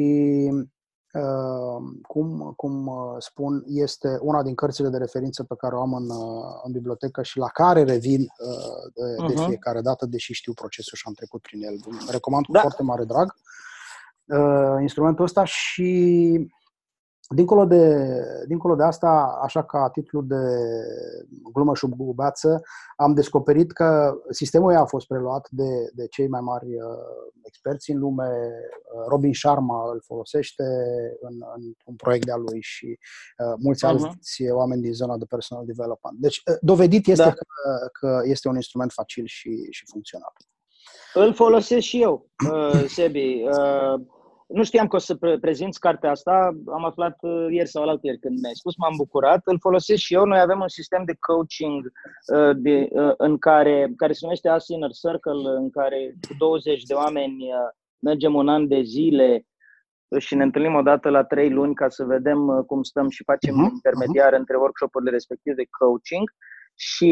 Speaker 2: Uh, cum, cum uh, spun, este una din cărțile de referință pe care o am în, uh, în bibliotecă și la care revin uh, de, uh-huh. de fiecare dată, deși știu procesul și am trecut prin el. Recomand cu da. foarte mare drag uh, instrumentul ăsta și Dincolo de, dincolo de asta, așa ca titlu de glumă și bubață, am descoperit că sistemul a fost preluat de, de cei mai mari uh, experți în lume. Uh, Robin Sharma îl folosește în, în un proiect de-a lui și uh, mulți uh-huh. alți oameni din zona de personal development. Deci, uh, dovedit este da. că, că este un instrument facil și, și funcțional.
Speaker 3: Îl folosesc și eu, uh, Sebi. Uh, nu știam că o să pre- prezinți cartea asta, am aflat uh, ieri sau alaltă ieri când mi-ai spus, m-am bucurat, îl folosesc și eu. Noi avem un sistem de coaching uh, de, uh, în care, care se numește As Inner Circle, în care cu 20 de oameni uh, mergem un an de zile și ne întâlnim o dată la trei luni ca să vedem uh, cum stăm și facem uh-huh, intermediar uh-huh. între workshopurile respective de coaching. Și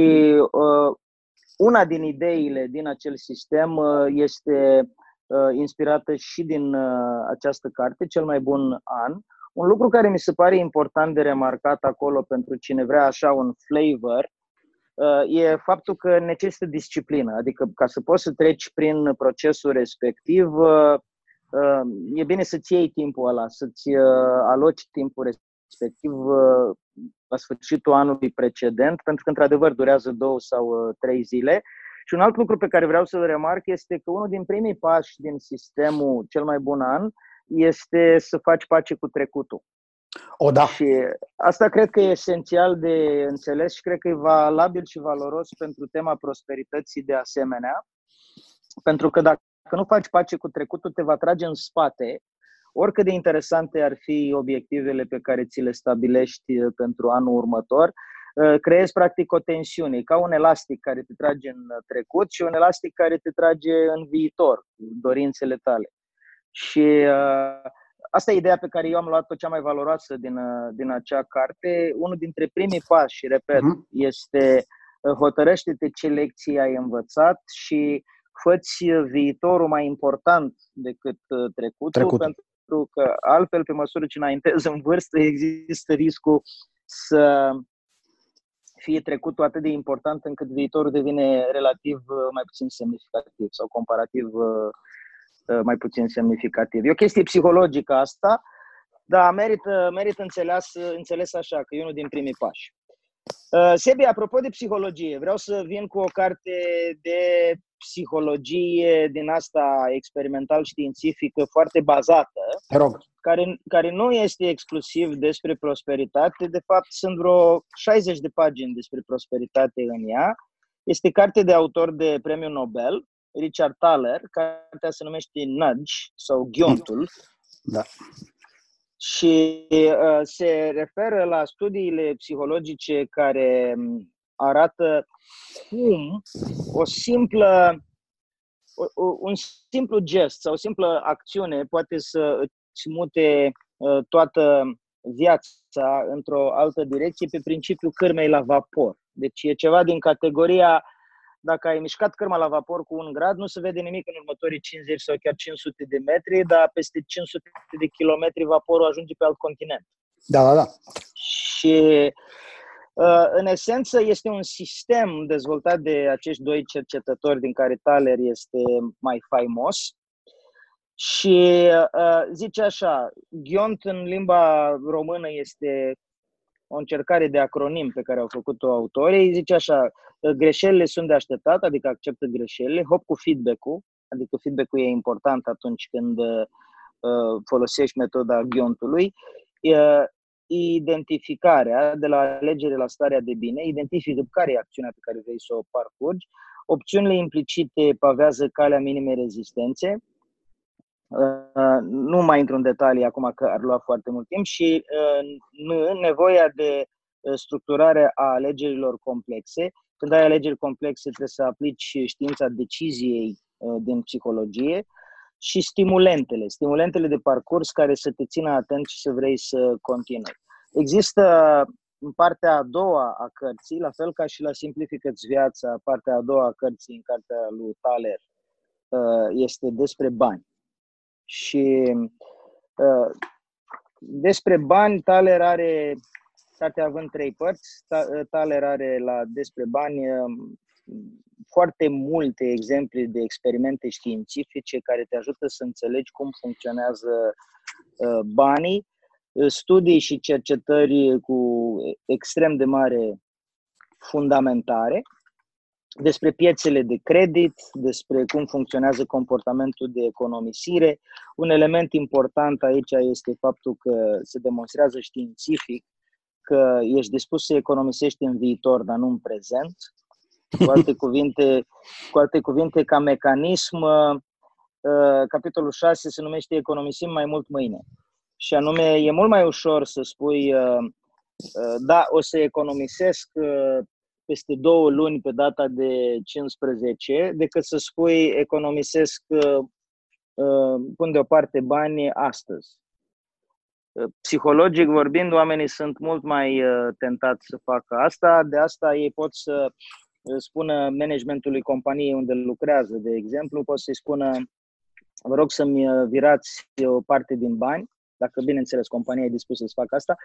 Speaker 3: uh, una din ideile din acel sistem uh, este uh, inspirată și din uh, această carte, Cel mai bun an. Un lucru care mi se pare important de remarcat acolo pentru cine vrea așa un flavor e faptul că necesită disciplină. Adică ca să poți să treci prin procesul respectiv, e bine să-ți iei timpul ăla, să-ți aloci timpul respectiv la sfârșitul anului precedent, pentru că într-adevăr durează două sau trei zile și un alt lucru pe care vreau să-l remarc este că unul din primii pași din sistemul cel mai bun an este să faci pace cu trecutul.
Speaker 2: O, da.
Speaker 3: Și asta cred că e esențial de înțeles și cred că e valabil și valoros pentru tema prosperității de asemenea. Pentru că dacă nu faci pace cu trecutul, te va trage în spate oricât de interesante ar fi obiectivele pe care ți le stabilești pentru anul următor, Uh, creezi practic o tensiune, ca un elastic care te trage în trecut și un elastic care te trage în viitor, dorințele tale. Și uh, asta e ideea pe care eu am luat-o cea mai valoroasă din, uh, din acea carte. Unul dintre primii pași, și repet, uh-huh. este hotărăște-te ce lecții ai învățat și făți viitorul mai important decât trecutul, trecutul, pentru că altfel, pe măsură ce înaintezi în vârstă, există riscul să fie trecutul atât de important încât viitorul devine relativ uh, mai puțin semnificativ sau comparativ uh, uh, mai puțin semnificativ. E o chestie psihologică asta, dar merită, merită înțeles, înțeles așa, că e unul din primii pași. Sebi, apropo de psihologie, vreau să vin cu o carte de psihologie din asta experimental-științifică foarte bazată.
Speaker 2: Te rog
Speaker 3: care, care nu este exclusiv despre prosperitate, de fapt sunt vreo 60 de pagini despre prosperitate în ea. Este carte de autor de premiu Nobel, Richard Thaler, cartea se numește Nudge sau Ghiontul.
Speaker 2: Da.
Speaker 3: Și uh, se referă la studiile psihologice care um, arată cum o simplă un simplu gest sau o simplă acțiune poate să îți mute uh, toată viața într-o altă direcție pe principiul cârmei la vapor. Deci e ceva din categoria dacă ai mișcat cârma la vapor cu un grad, nu se vede nimic în următorii 50 sau chiar 500 de metri, dar peste 500 de kilometri vaporul ajunge pe alt continent.
Speaker 2: Da, da, da.
Speaker 3: Și uh, în esență este un sistem dezvoltat de acești doi cercetători din care Thaler este mai faimos, și uh, zice așa, Ghiont în limba română este o încercare de acronim pe care au făcut-o autorii. Zice așa, greșelile sunt de așteptat, adică acceptă greșelile, hop cu feedback-ul, adică feedback-ul e important atunci când uh, folosești metoda ghiontului. Uh, identificarea, de la alegere la starea de bine, identifică care e acțiunea pe care vrei să o parcurgi. Opțiunile implicite pavează calea minime rezistențe Uh, nu mai intru în detalii acum că ar lua foarte mult timp și uh, nevoia de uh, structurare a alegerilor complexe. Când ai alegeri complexe, trebuie să aplici știința deciziei din psihologie și stimulentele, stimulentele de parcurs care să te țină atent și să vrei să continui. Există în partea a doua a cărții, la fel ca și la Simplifică-ți viața, partea a doua a cărții în cartea lui Thaler este despre bani. Și uh, despre bani, Thaler are, cartea având trei părți, uh, Thaler are la despre bani uh, foarte multe exemple de experimente științifice care te ajută să înțelegi cum funcționează uh, banii, studii și cercetări cu extrem de mare fundamentare despre piețele de credit, despre cum funcționează comportamentul de economisire. Un element important aici este faptul că se demonstrează științific că ești dispus să economisești în viitor, dar nu în prezent. Cu alte cuvinte, cu alte cuvinte ca mecanism, uh, uh, capitolul 6 se numește Economisim mai mult mâine. Și anume, e mult mai ușor să spui, uh, uh, da, o să economisesc uh, peste două luni pe data de 15, decât să spui economisesc, uh, uh, pun deoparte bani astăzi. Psihologic vorbind, oamenii sunt mult mai tentați să facă asta, de asta ei pot să spună managementului companiei unde lucrează, de exemplu, pot să-i spună vă rog să-mi virați o parte din bani dacă bineînțeles compania e dispusă să facă asta,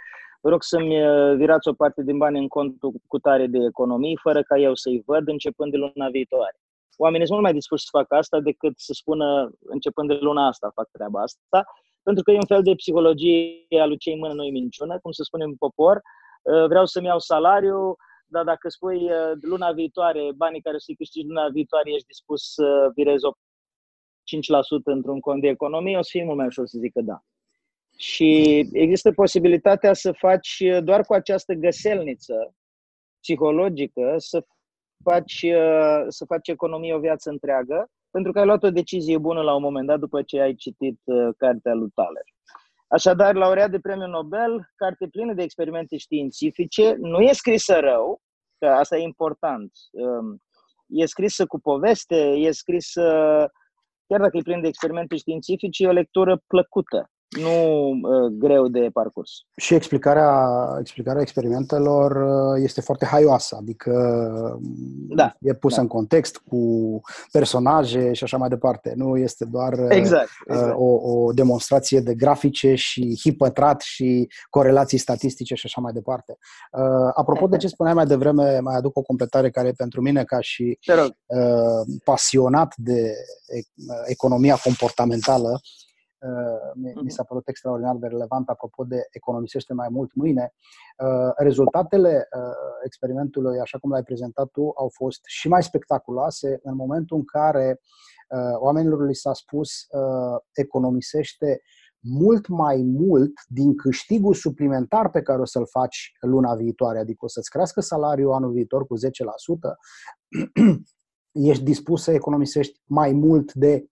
Speaker 3: vă rog să-mi uh, virați o parte din bani în contul cu tare de economii, fără ca eu să-i văd începând de luna viitoare. Oamenii sunt mult mai dispuși să facă asta decât să spună începând de luna asta fac treaba asta, pentru că e un fel de psihologie a lui cei mână noi minciună, cum se spune în popor, uh, vreau să-mi iau salariu, dar dacă spui uh, luna viitoare, banii care să-i câștigi luna viitoare, ești dispus să virezi 5% într-un cont de economie, o să fie mult mai ușor să zică da. Și există posibilitatea să faci doar cu această găselniță psihologică să faci, să faci economie o viață întreagă, pentru că ai luat o decizie bună la un moment dat după ce ai citit uh, cartea lui Thaler. Așadar, laureat de premiul Nobel, carte plină de experimente științifice, nu e scrisă rău, că asta e important. Um, e scrisă cu poveste, e scrisă, chiar dacă e plin de experimente științifice, e o lectură plăcută nu uh, greu de parcurs.
Speaker 2: Și explicarea, explicarea experimentelor uh, este foarte haioasă, adică da, e pusă da. în context cu personaje și așa mai departe. Nu este doar uh,
Speaker 3: exact, exact.
Speaker 2: O, o demonstrație de grafice și hipătrat și corelații statistice și așa mai departe. Uh, apropo de ce spuneai mai devreme, mai aduc o completare care e pentru mine ca și uh, pasionat de economia comportamentală Uh, mi mhm. s-a părut extraordinar de relevant apropo de economisește mai mult mâine. Uh, rezultatele uh, experimentului, așa cum l-ai prezentat tu, au fost și mai spectaculoase în momentul în care oamenilor li s-a spus economisește mult mai mult din câștigul suplimentar pe care o să-l faci luna viitoare, adică o să-ți crească salariul anul viitor cu 10%, ești dispus să economisești mai mult de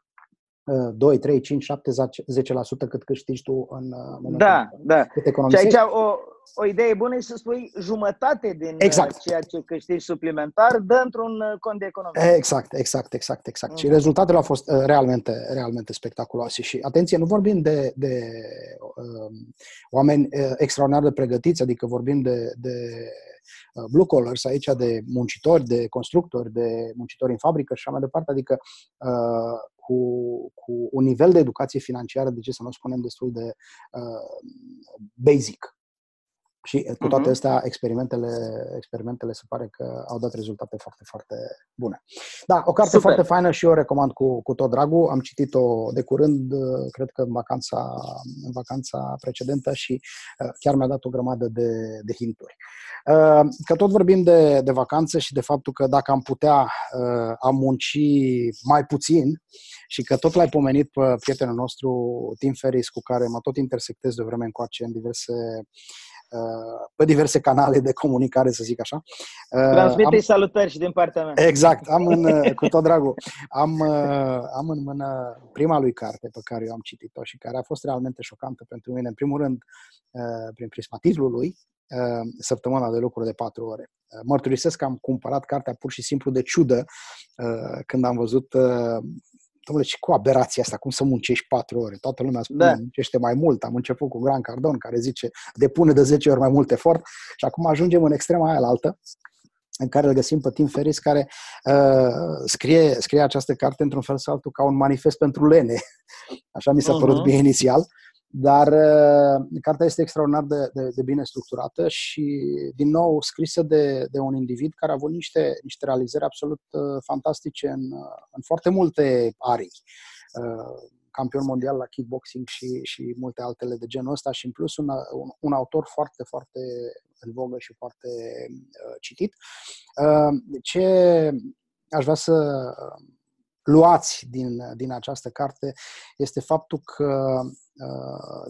Speaker 2: 2, 3, 5, 7, 10% cât câștigi tu în uh, momentul
Speaker 3: Da, da. Cât și aici o, o idee bună e să spui jumătate din uh, exact. ceea ce câștigi suplimentar dă într-un uh, cont de economie.
Speaker 2: Exact, exact, exact, exact. Mm. Și rezultatele au fost realmente, realmente spectaculoase. Și atenție, nu vorbim de, de um, oameni extraordinar de pregătiți, adică vorbim de, de blue collars aici, de muncitori, de constructori, de muncitori în fabrică și așa mai departe, adică uh, cu, cu un nivel de educație financiară, de ce să nu spunem, destul de uh, basic. Și cu toate mhm. astea, experimentele, experimentele se pare că au dat rezultate foarte, foarte bune. Da, o carte Super. foarte faină și eu o recomand cu, cu tot dragul. Am citit-o de curând, cred că în vacanța, în vacanța precedentă și uh, chiar mi-a dat o grămadă de, de hinturi. Uh, că tot vorbim de, de vacanță și de faptul că dacă am putea uh, am munci mai puțin și că tot l-ai pomenit pe prietenul nostru Tim Ferris cu care mă tot intersectez de vreme încoace în diverse Uh, pe diverse canale de comunicare, să zic așa.
Speaker 3: Uh, Transmite am... salutări și din partea mea.
Speaker 2: Exact, am în, uh, cu tot dragul. Am, am în mână prima lui carte pe care eu am citit-o și care a fost realmente șocantă pentru mine. În primul rând, prin prisma titlului, săptămâna de lucru de patru ore. Mărturisesc că am cumpărat cartea pur și simplu de ciudă când am văzut domnule, și cu aberația asta, cum să muncești patru ore? Toată lumea spune, da. muncește mai mult. Am început cu Gran Cardon, care zice, depune de 10 ori mai mult efort și acum ajungem în extrema aia altă în care îl găsim pe Tim Ferris, care uh, scrie, scrie această carte într-un fel sau altul ca un manifest pentru lene. Așa mi s-a părut uh-huh. bine inițial. Dar uh, cartea este extraordinar de, de, de bine structurată și, din nou, scrisă de, de un individ care a avut niște, niște realizări absolut uh, fantastice în, uh, în foarte multe arii. Uh, campion mondial la kickboxing și, și multe altele de genul ăsta și, în plus, un, un, un autor foarte, foarte în vogă și foarte uh, citit. Uh, ce aș vrea să luați din, din această carte este faptul că uh,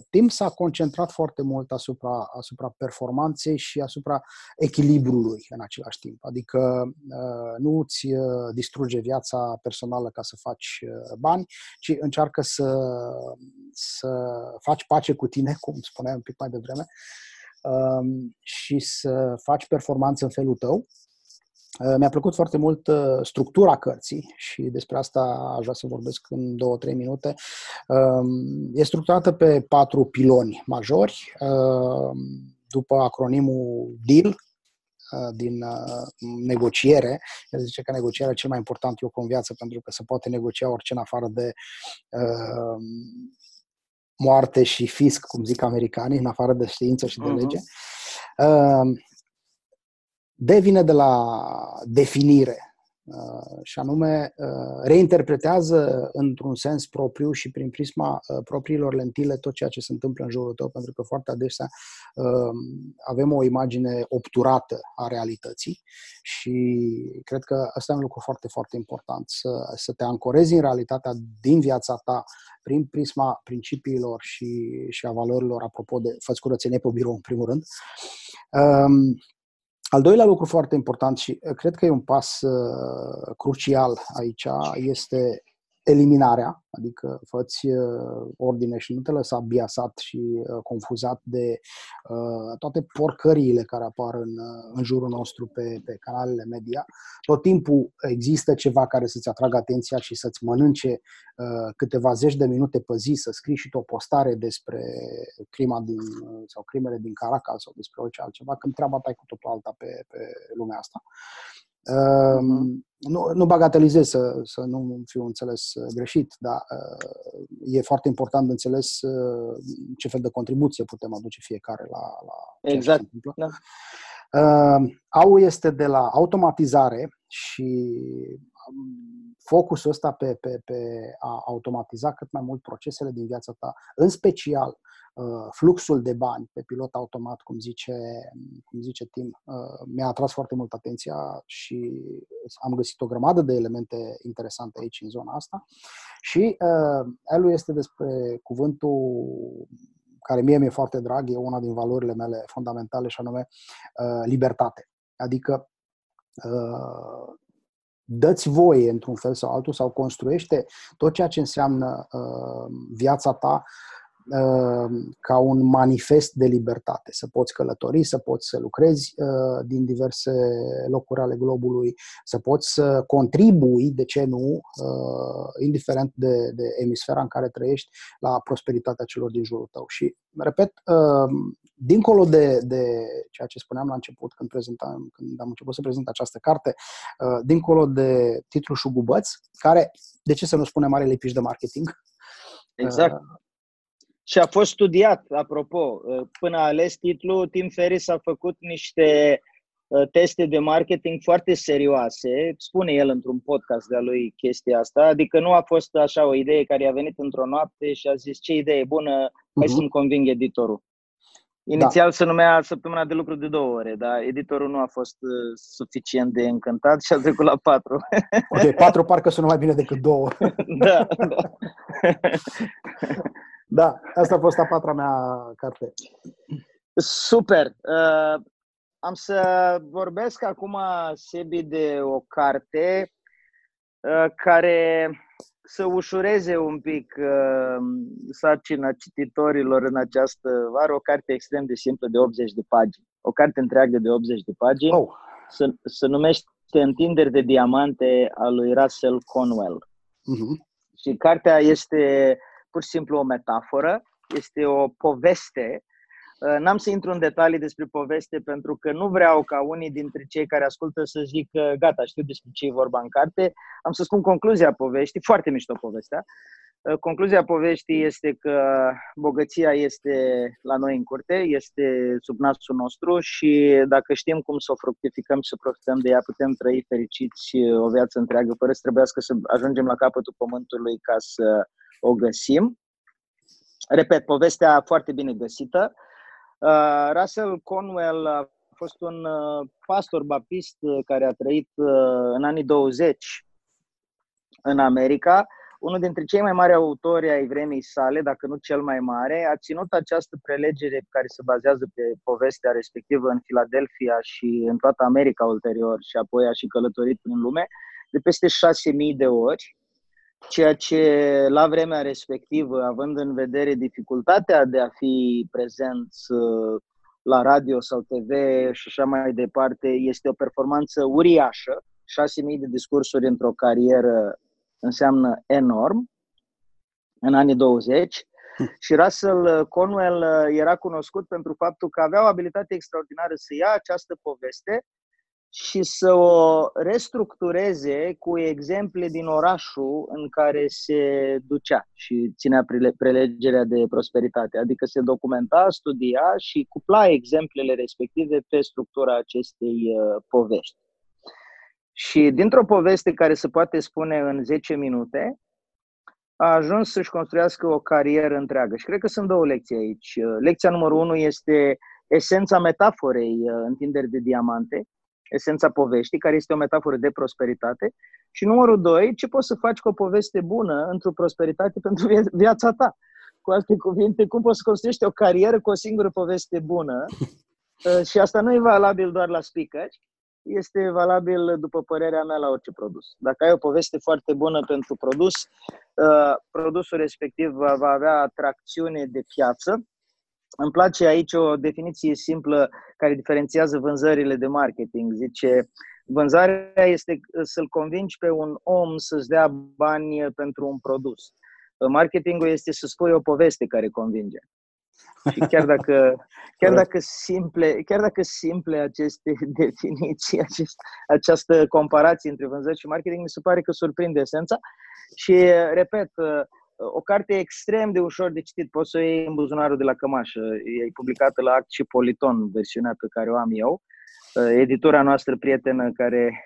Speaker 2: timp s-a concentrat foarte mult asupra, asupra performanței și asupra echilibrului în același timp. Adică uh, nu îți distruge viața personală ca să faci bani, ci încearcă să, să faci pace cu tine, cum spuneam un pic mai devreme, um, și să faci performanță în felul tău Uh, mi-a plăcut foarte mult uh, structura cărții și despre asta aș vrea să vorbesc în două-trei minute. Um, e structurată pe patru piloni majori, um, după acronimul DEAL, uh, din negociere. El zice că negocierea e cel mai important lucru în viață pentru că se poate negocia orice în afară de um, moarte și fisc, cum zic americanii, în afară de știință și de mhm. lege. Uh-huh devine de la definire uh, și anume uh, reinterpretează într-un sens propriu și prin prisma uh, propriilor lentile tot ceea ce se întâmplă în jurul tău, pentru că foarte adesea avem o imagine obturată a realității și cred că asta e un lucru foarte, foarte important, să, să te ancorezi în realitatea din viața ta prin prisma principiilor și, și a valorilor, apropo de fă curățenie pe birou, în primul rând. Um, al doilea lucru foarte important și uh, cred că e un pas uh, crucial aici este eliminarea, adică făți uh, ordine și nu te lăsa biasat și uh, confuzat de uh, toate porcăriile care apar în, în jurul nostru pe, pe canalele media. Tot timpul există ceva care să-ți atragă atenția și să-ți mănânce câteva zeci de minute pe zi, să scrii și o postare despre crima din, sau crimele din Caracas sau despre orice altceva, când treaba ta e cu totul alta pe, pe lumea asta. Uh-huh. Nu, nu bagatelizez să, să nu fiu înțeles uh, greșit, dar uh, e foarte important de înțeles uh, ce fel de contribuție putem aduce fiecare la, la
Speaker 3: exact. ce se întâmplă. Da.
Speaker 2: Uh, AU este de la automatizare și um, focusul ăsta pe, pe, pe a automatiza cât mai mult procesele din viața ta, în special Uh, fluxul de bani pe pilot automat, cum zice, cum zice Tim, uh, mi-a atras foarte mult atenția și am găsit o grămadă de elemente interesante aici în zona asta. Și uh, Elu este despre cuvântul care mie mi-e foarte drag, e una din valorile mele fundamentale și anume libertate. Adică dă-ți voie într-un fel sau altul sau construiește tot ceea ce înseamnă viața ta Ehm, ca un manifest de libertate, să poți călători, să poți să lucrezi uh, din diverse locuri ale globului, să poți să contribui, de ce nu, uh, indiferent de, de emisfera în care trăiești, la prosperitatea celor din jurul tău. Și, repet, uh, dincolo de, de ceea ce spuneam la început când, prezentam, când am început să prezint această carte, dincolo de titlul Șugubăț, care, de ce să nu spunem, are lipici de marketing,
Speaker 3: Exact. Și a fost studiat, apropo, uh, până a ales titlul, Tim Ferris a făcut niște uh, teste de marketing foarte serioase, spune el într-un podcast de-a lui chestia asta, adică nu a fost așa o idee care i-a venit într-o noapte și a zis ce idee bună, hai uh-huh. să-mi conving editorul. Inițial da. se numea săptămâna de lucru de două ore, dar editorul nu a fost uh, suficient de încântat și a trecut la patru.
Speaker 2: Ok, patru parcă sună mai bine decât două.
Speaker 3: da, da.
Speaker 2: Da, asta a fost a patra mea carte.
Speaker 3: Super! Uh, am să vorbesc acum, Sebi, de o carte uh, care să ușureze un pic uh, sarcina cititorilor în această vară, o carte extrem de simplă de 80 de pagini. O carte întreagă de 80 de pagini. Oh. Se, se numește Întinderi de diamante al lui Russell Conwell. Uh-huh. Și cartea este pur și simplu o metaforă, este o poveste. Uh, n-am să intru în detalii despre poveste pentru că nu vreau ca unii dintre cei care ascultă să zică gata, știu despre ce e vorba în carte. Am să spun concluzia poveștii, foarte mișto povestea. Uh, concluzia poveștii este că bogăția este la noi în curte, este sub nasul nostru și dacă știm cum să o fructificăm și să profităm de ea, putem trăi fericiți o viață întreagă fără să trebuiască să ajungem la capătul pământului ca să o găsim. Repet, povestea foarte bine găsită. Uh, Russell Conwell a fost un uh, pastor baptist uh, care a trăit în anii 20 în America, unul dintre cei mai mari autori ai vremii sale, dacă nu cel mai mare, a ținut această prelegere care se bazează pe povestea respectivă în Filadelfia și în toată America ulterior și apoi a și călătorit prin lume, de peste 6.000 de ori, ceea ce la vremea respectivă, având în vedere dificultatea de a fi prezent uh, la radio sau TV și așa mai departe, este o performanță uriașă. 6.000 de discursuri într-o carieră înseamnă enorm în anii 20 hm. și Russell Conwell era cunoscut pentru faptul că avea o abilitate extraordinară să ia această poveste și să o restructureze cu exemple din orașul în care se ducea și ținea prelegerea de prosperitate. Adică se documenta, studia și cupla exemplele respective pe structura acestei uh, povești. Și dintr-o poveste care se poate spune în 10 minute, a ajuns să-și construiască o carieră întreagă. Și cred că sunt două lecții aici. Lecția numărul unu este esența metaforei uh, întinderi de diamante, esența poveștii, care este o metaforă de prosperitate. Și numărul doi, ce poți să faci cu o poveste bună într-o prosperitate pentru viața ta. Cu alte cuvinte, cum poți să construiești o carieră cu o singură poveste bună. Uh, și asta nu e valabil doar la speaker, este valabil, după părerea mea, la orice produs. Dacă ai o poveste foarte bună pentru produs, uh, produsul respectiv va avea atracțiune de piață. Îmi place aici o definiție simplă care diferențiază vânzările de marketing. Zice, vânzarea este să-l convingi pe un om să-ți dea bani pentru un produs. Marketingul este să spui o poveste care convinge. Și chiar dacă, chiar dacă simple, chiar dacă simple aceste definiții, acest, această comparație între vânzări și marketing, mi se pare că surprinde esența. Și, repet, o carte extrem de ușor de citit, poți să o iei în buzunarul de la cămașă. E publicată la Act și Politon, versiunea pe care o am eu. Editura noastră prietenă care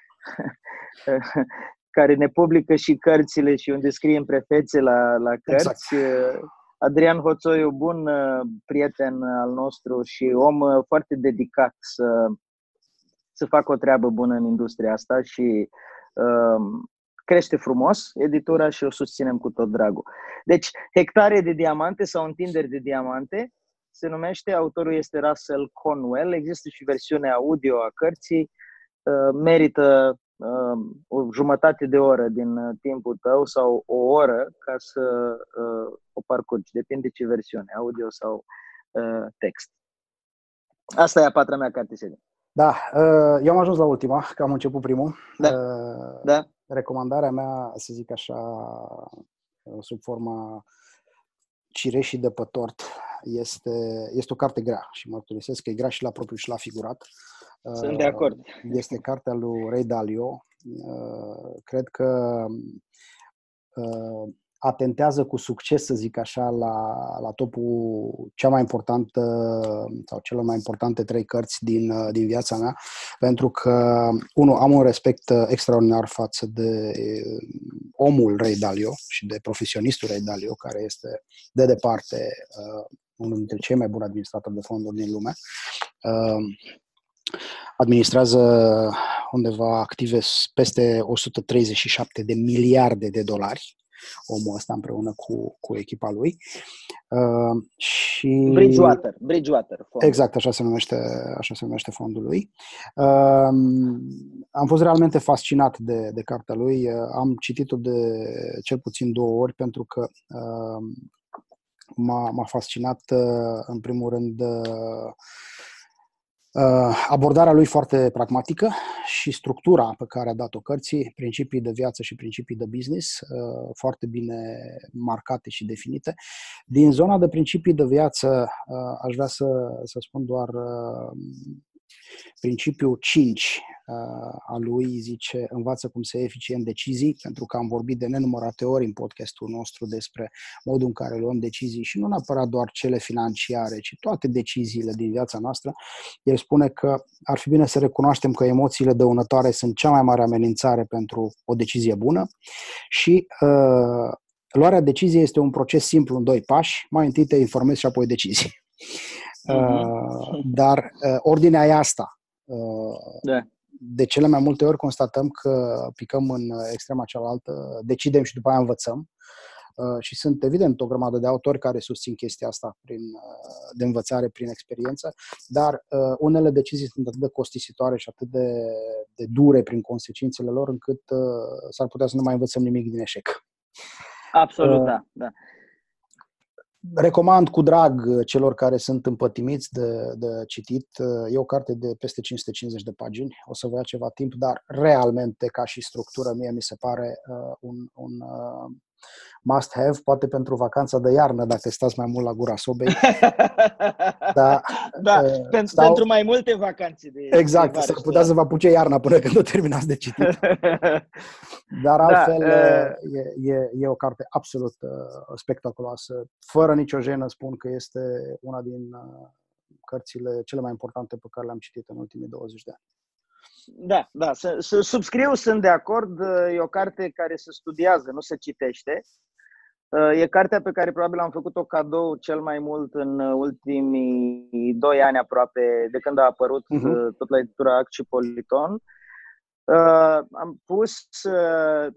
Speaker 3: care ne publică și cărțile și unde scriem prefețe la, la cărți. Exact. Adrian Hoțoiu, bun uh, prieten al nostru și om uh, foarte dedicat să, să facă o treabă bună în industria asta și uh, crește frumos editura și o susținem cu tot dragul. Deci, hectare de diamante sau întinderi de diamante se numește, autorul este Russell Conwell, există și versiunea audio a cărții, uh, merită uh, o jumătate de oră din uh, timpul tău sau o oră ca să uh, o parcurgi. Depinde ce versiune, audio sau uh, text. Asta e a patra mea carte serie.
Speaker 2: Da, uh, eu am ajuns la ultima, că am început primul.
Speaker 3: Da. Uh, da.
Speaker 2: Recomandarea mea, să zic așa, uh, sub forma cireșii de pe tort, este, este o carte grea și mărturisesc că e grea și la propriu și la figurat.
Speaker 3: Sunt de acord.
Speaker 2: Este cartea lui Ray Dalio. Cred că atentează cu succes, să zic așa, la, la topul cea mai importantă sau cele mai importante trei cărți din, din viața mea, pentru că, unul, am un respect extraordinar față de omul Ray Dalio și de profesionistul Ray Dalio, care este de departe uh, unul dintre cei mai buni administratori de fonduri din lume. Uh, administrează undeva active peste 137 de miliarde de dolari omul ăsta împreună cu, cu echipa lui. Uh, și...
Speaker 3: Bridgewater, Bridgewater.
Speaker 2: Fondul. Exact, așa se numește, așa se numește fondul lui. Uh, am fost realmente fascinat de, de cartea lui. Uh, am citit-o de cel puțin două ori pentru că uh, m-a, m-a fascinat, uh, în primul rând, uh, Uh, abordarea lui foarte pragmatică și structura pe care a dat-o cărții, principii de viață și principii de business, uh, foarte bine marcate și definite. Din zona de principii de viață, uh, aș vrea să, să spun doar principiul 5 uh, a lui zice învață cum să iei eficient decizii, pentru că am vorbit de nenumărate ori în podcastul nostru despre modul în care luăm decizii și nu neapărat doar cele financiare, ci toate deciziile din viața noastră. El spune că ar fi bine să recunoaștem că emoțiile dăunătoare sunt cea mai mare amenințare pentru o decizie bună și uh, luarea deciziei este un proces simplu în doi pași. Mai întâi te informezi și apoi decizii. Uh-huh. dar uh, ordinea e asta. Uh, da. de cele mai multe ori constatăm că picăm în extrema cealaltă, decidem și după aia învățăm. Uh, și sunt evident o grămadă de autori care susțin chestia asta prin, uh, de învățare prin experiență, dar uh, unele decizii sunt atât de costisitoare și atât de, de dure prin consecințele lor încât s-ar putea să nu mai învățăm nimic din eșec.
Speaker 3: Absolut, uh, da. da.
Speaker 2: Recomand cu drag celor care sunt împătimiți de, de citit. E o carte de peste 550 de pagini. O să vă ia ceva timp, dar realmente, ca și structură, mie mi se pare uh, un, un uh, must-have, poate pentru vacanța de iarnă, dacă stați mai mult la gura sobei.
Speaker 3: da, da uh, pentru, sau... pentru mai multe vacanțe. De,
Speaker 2: exact,
Speaker 3: de
Speaker 2: s-ar putea să vă apuce iarna până când o terminați de citit. Dar da, altfel da, uh... e, e, e o carte absolut uh, spectaculoasă. Fără nicio jenă spun că este una din uh, cărțile cele mai importante pe care le-am citit în ultimii 20 de ani.
Speaker 3: Da, da, să, să subscriu, sunt de acord. E o carte care se studiază, nu se citește. E cartea pe care probabil am făcut-o cadou cel mai mult în ultimii doi ani aproape, de când a apărut uh-huh. tot la editura Accipoliton. Uh, am pus uh,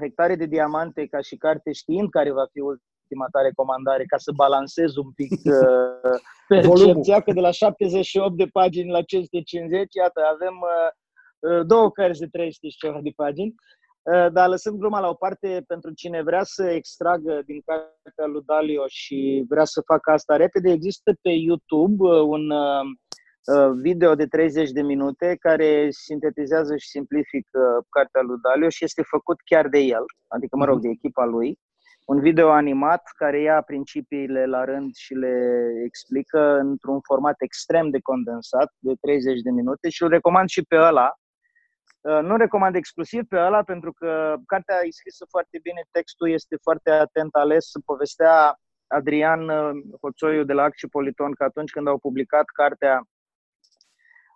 Speaker 3: Hectare de Diamante ca și carte știind care va fi ultima ta recomandare, ca să balancez un pic uh, percepția, că de la 78 de pagini la 550, iată, avem uh, Uh, două cărți de 300 și ceva de pagini, uh, dar lăsând gluma la o parte, pentru cine vrea să extragă din cartea lui Dalio și vrea să facă asta repede, există pe YouTube uh, un video de 30 de minute care sintetizează și simplifică cartea lui Dalio și este făcut chiar de el, adică, mă rog, mhm. de echipa lui. Un video animat care ia principiile la rând și le explică într-un format extrem de condensat, de 30 de minute și îl recomand și pe ăla, Uh, nu recomand exclusiv pe ăla pentru că cartea e scrisă foarte bine, textul este foarte atent ales. Povestea Adrian uh, Hoțoiu de la Acci Politon că atunci când au publicat cartea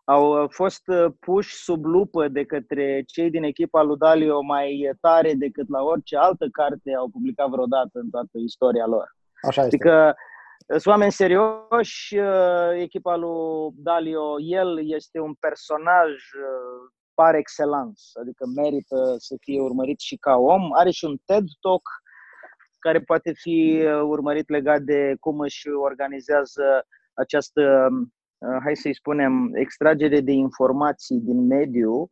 Speaker 3: au uh, fost puși sub lupă de către cei din echipa lui Dalio mai tare decât la orice altă carte au publicat vreodată în toată istoria lor.
Speaker 2: Așa este.
Speaker 3: Adică sunt oameni serioși, echipa lui Dalio, el este un personaj par excellence, adică merită să fie urmărit și ca om. Are și un TED Talk care poate fi uh, urmărit legat de cum își organizează această, uh, hai să-i spunem, extragere de informații din mediu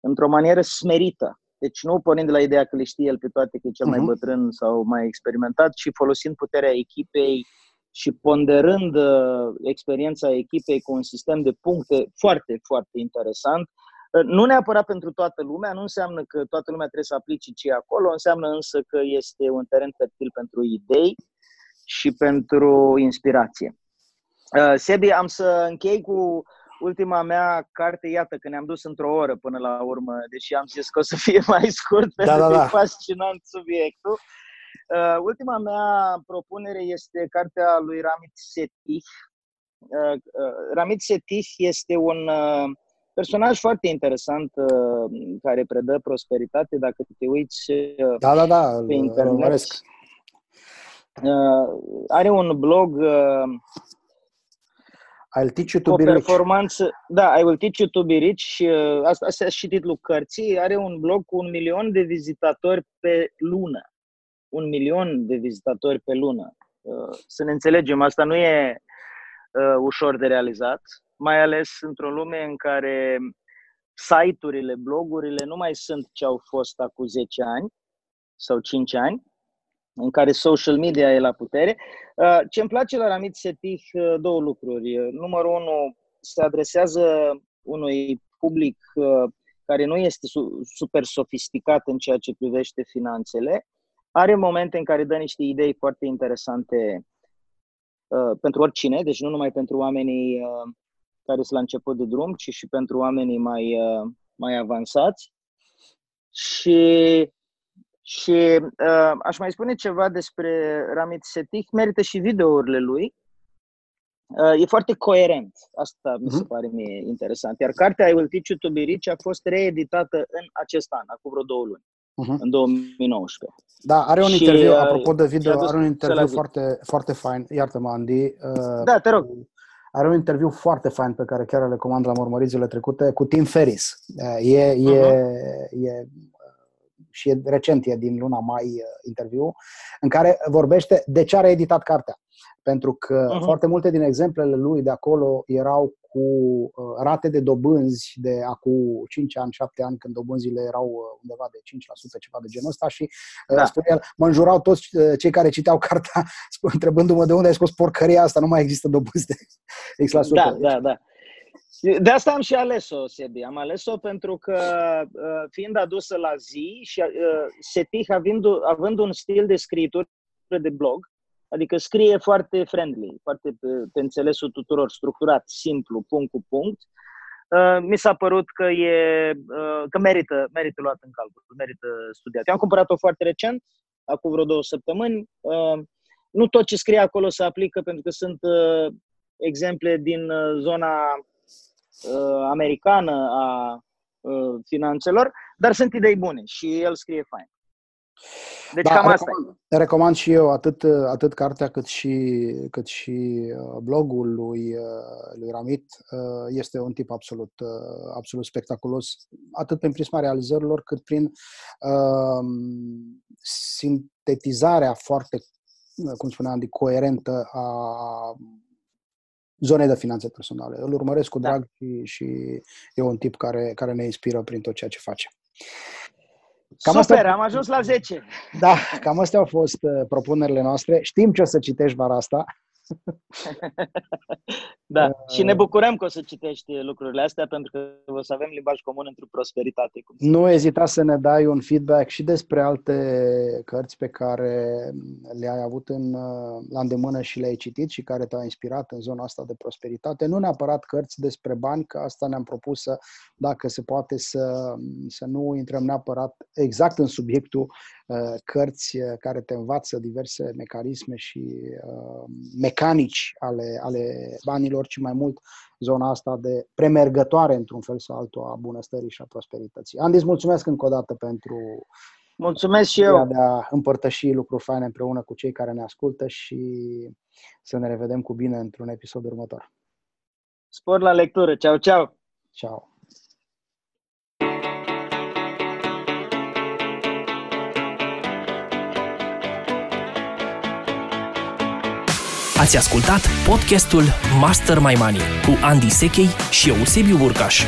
Speaker 3: într-o manieră smerită. Deci nu pornind de la ideea că le știe el pe toate, că e cel mai mhm. bătrân sau mai experimentat, ci folosind puterea echipei și ponderând uh, experiența echipei cu un sistem de puncte foarte, foarte interesant, nu neapărat pentru toată lumea, nu înseamnă că toată lumea trebuie să aplice ce acolo, înseamnă însă că este un teren fertil pentru idei și pentru inspirație. Uh, Sebi, am să închei cu ultima mea carte, iată că ne-am dus într-o oră până la urmă, deși am zis că o să fie mai scurt, da, pentru da, da. că e fascinant subiectul. Uh, ultima mea propunere este cartea lui Ramit Setih. Uh, uh, Ramit Setih este un uh, personaj foarte interesant uh, care predă prosperitate, dacă te uiți uh,
Speaker 2: da, da, da, pe internet.
Speaker 3: Uh, are un blog uh,
Speaker 2: I'll teach you to be performanță,
Speaker 3: rich. Da, I will teach you to be rich. Uh, asta, asta și titlul cărții. Are un blog cu un milion de vizitatori pe lună. Un milion de vizitatori pe lună. Uh, să ne înțelegem, asta nu e uh, ușor de realizat mai ales într-o lume în care site-urile, blogurile nu mai sunt ce au fost acum 10 ani sau 5 ani, în care social media e la putere. Uh, ce îmi place la Ramit Setih, uh, două lucruri. Numărul unu, se adresează unui public uh, care nu este super sofisticat în ceea ce privește finanțele. Are momente în care dă niște idei foarte interesante pentru oricine, deci nu numai pentru oamenii care sunt la început de drum, ci și pentru oamenii mai, uh, mai avansați. Și, și uh, aș mai spune ceva despre Ramit Setih, merită și videourile lui. Uh, e foarte coerent, asta mi se mhm. pare mie interesant. Iar cartea I Will Teach You To Be Rich a fost reeditată în acest an, acum vreo două luni. Uh-huh. în 2019.
Speaker 2: Da, are un și, interviu, uh, apropo de video, are un interviu foarte, foarte fain, iartă-mă, Andy. Uh,
Speaker 3: da, te rog
Speaker 2: are un interviu foarte fain pe care chiar îl recomand la urmăririle trecute cu Tim Ferris. E, e, uh-huh. e, și e, recent e din luna mai interviu, în care vorbește de ce a reeditat cartea. Pentru că uh-huh. foarte multe din exemplele lui de acolo erau cu uh, rate de dobânzi de acum 5 ani, 7 ani, când dobânzile erau uh, undeva de 5%, ceva de genul ăsta și uh, da. spune el, mă înjurau toți cei care citeau cartea întrebându-mă de unde ai scos porcăria asta, nu mai există dobânzi de
Speaker 3: X%. Da, da, da. De asta am și ales-o, Sebi. Am ales-o pentru că, fiind adusă la zi și Setih având, având un stil de scritură de blog, Adică scrie foarte friendly, foarte pe, pe înțelesul tuturor, structurat, simplu, punct cu punct. Uh, mi s-a părut că, e, uh, că merită, merită luat în calcul, merită studiat. Eu am cumpărat-o foarte recent, acum vreo două săptămâni. Uh, nu tot ce scrie acolo se aplică, pentru că sunt uh, exemple din uh, zona uh, americană a uh, finanțelor, dar sunt idei bune și el scrie fain.
Speaker 2: Deci da, cam asta recomand, recomand și eu atât, atât cartea cât și, cât și uh, blogul lui, uh, lui Ramit. Uh, este un tip absolut, absolut spectaculos, atât prin prisma realizărilor, cât prin uh, sintetizarea foarte, cum spuneam, de coerentă a zonei de finanțe personale. Îl urmăresc cu da. drag da. și, și e un tip care, care ne inspiră prin tot ceea ce face.
Speaker 3: Cam Super, astea... am ajuns la 10.
Speaker 2: Da, cam astea au fost uh, propunerile noastre. Știm ce o să citești vara asta.
Speaker 3: da, uh, și ne bucurăm că o să citești lucrurile astea pentru că o să avem limbaj comun într-o prosperitate. Cum
Speaker 2: nu ezita să ne dai un feedback și despre alte cărți pe care le-ai avut în, uh, la îndemână și le-ai citit și care te-au inspirat în zona asta de prosperitate. Nu neapărat cărți despre bani, că asta ne-am propus să, dacă se poate, să, să nu intrăm neapărat exact în subiectul Uh, cărți uh, care te învață diverse mecanisme și uh, mecanici ale, ale banilor, ci mai mult zona asta de premergătoare, într-un fel sau altul, a bunăstării și a prosperității. Andy, îți mulțumesc încă o dată pentru
Speaker 3: Mulțumesc și eu.
Speaker 2: de a împărtăși lucruri faine împreună cu cei care ne ascultă și să ne revedem cu bine într-un episod următor.
Speaker 3: Spor la lectură. Ceau, ceau!
Speaker 2: Ciao!
Speaker 1: Ați ascultat podcastul Master My Money cu Andy Sechei și Eusebiu Burcaș.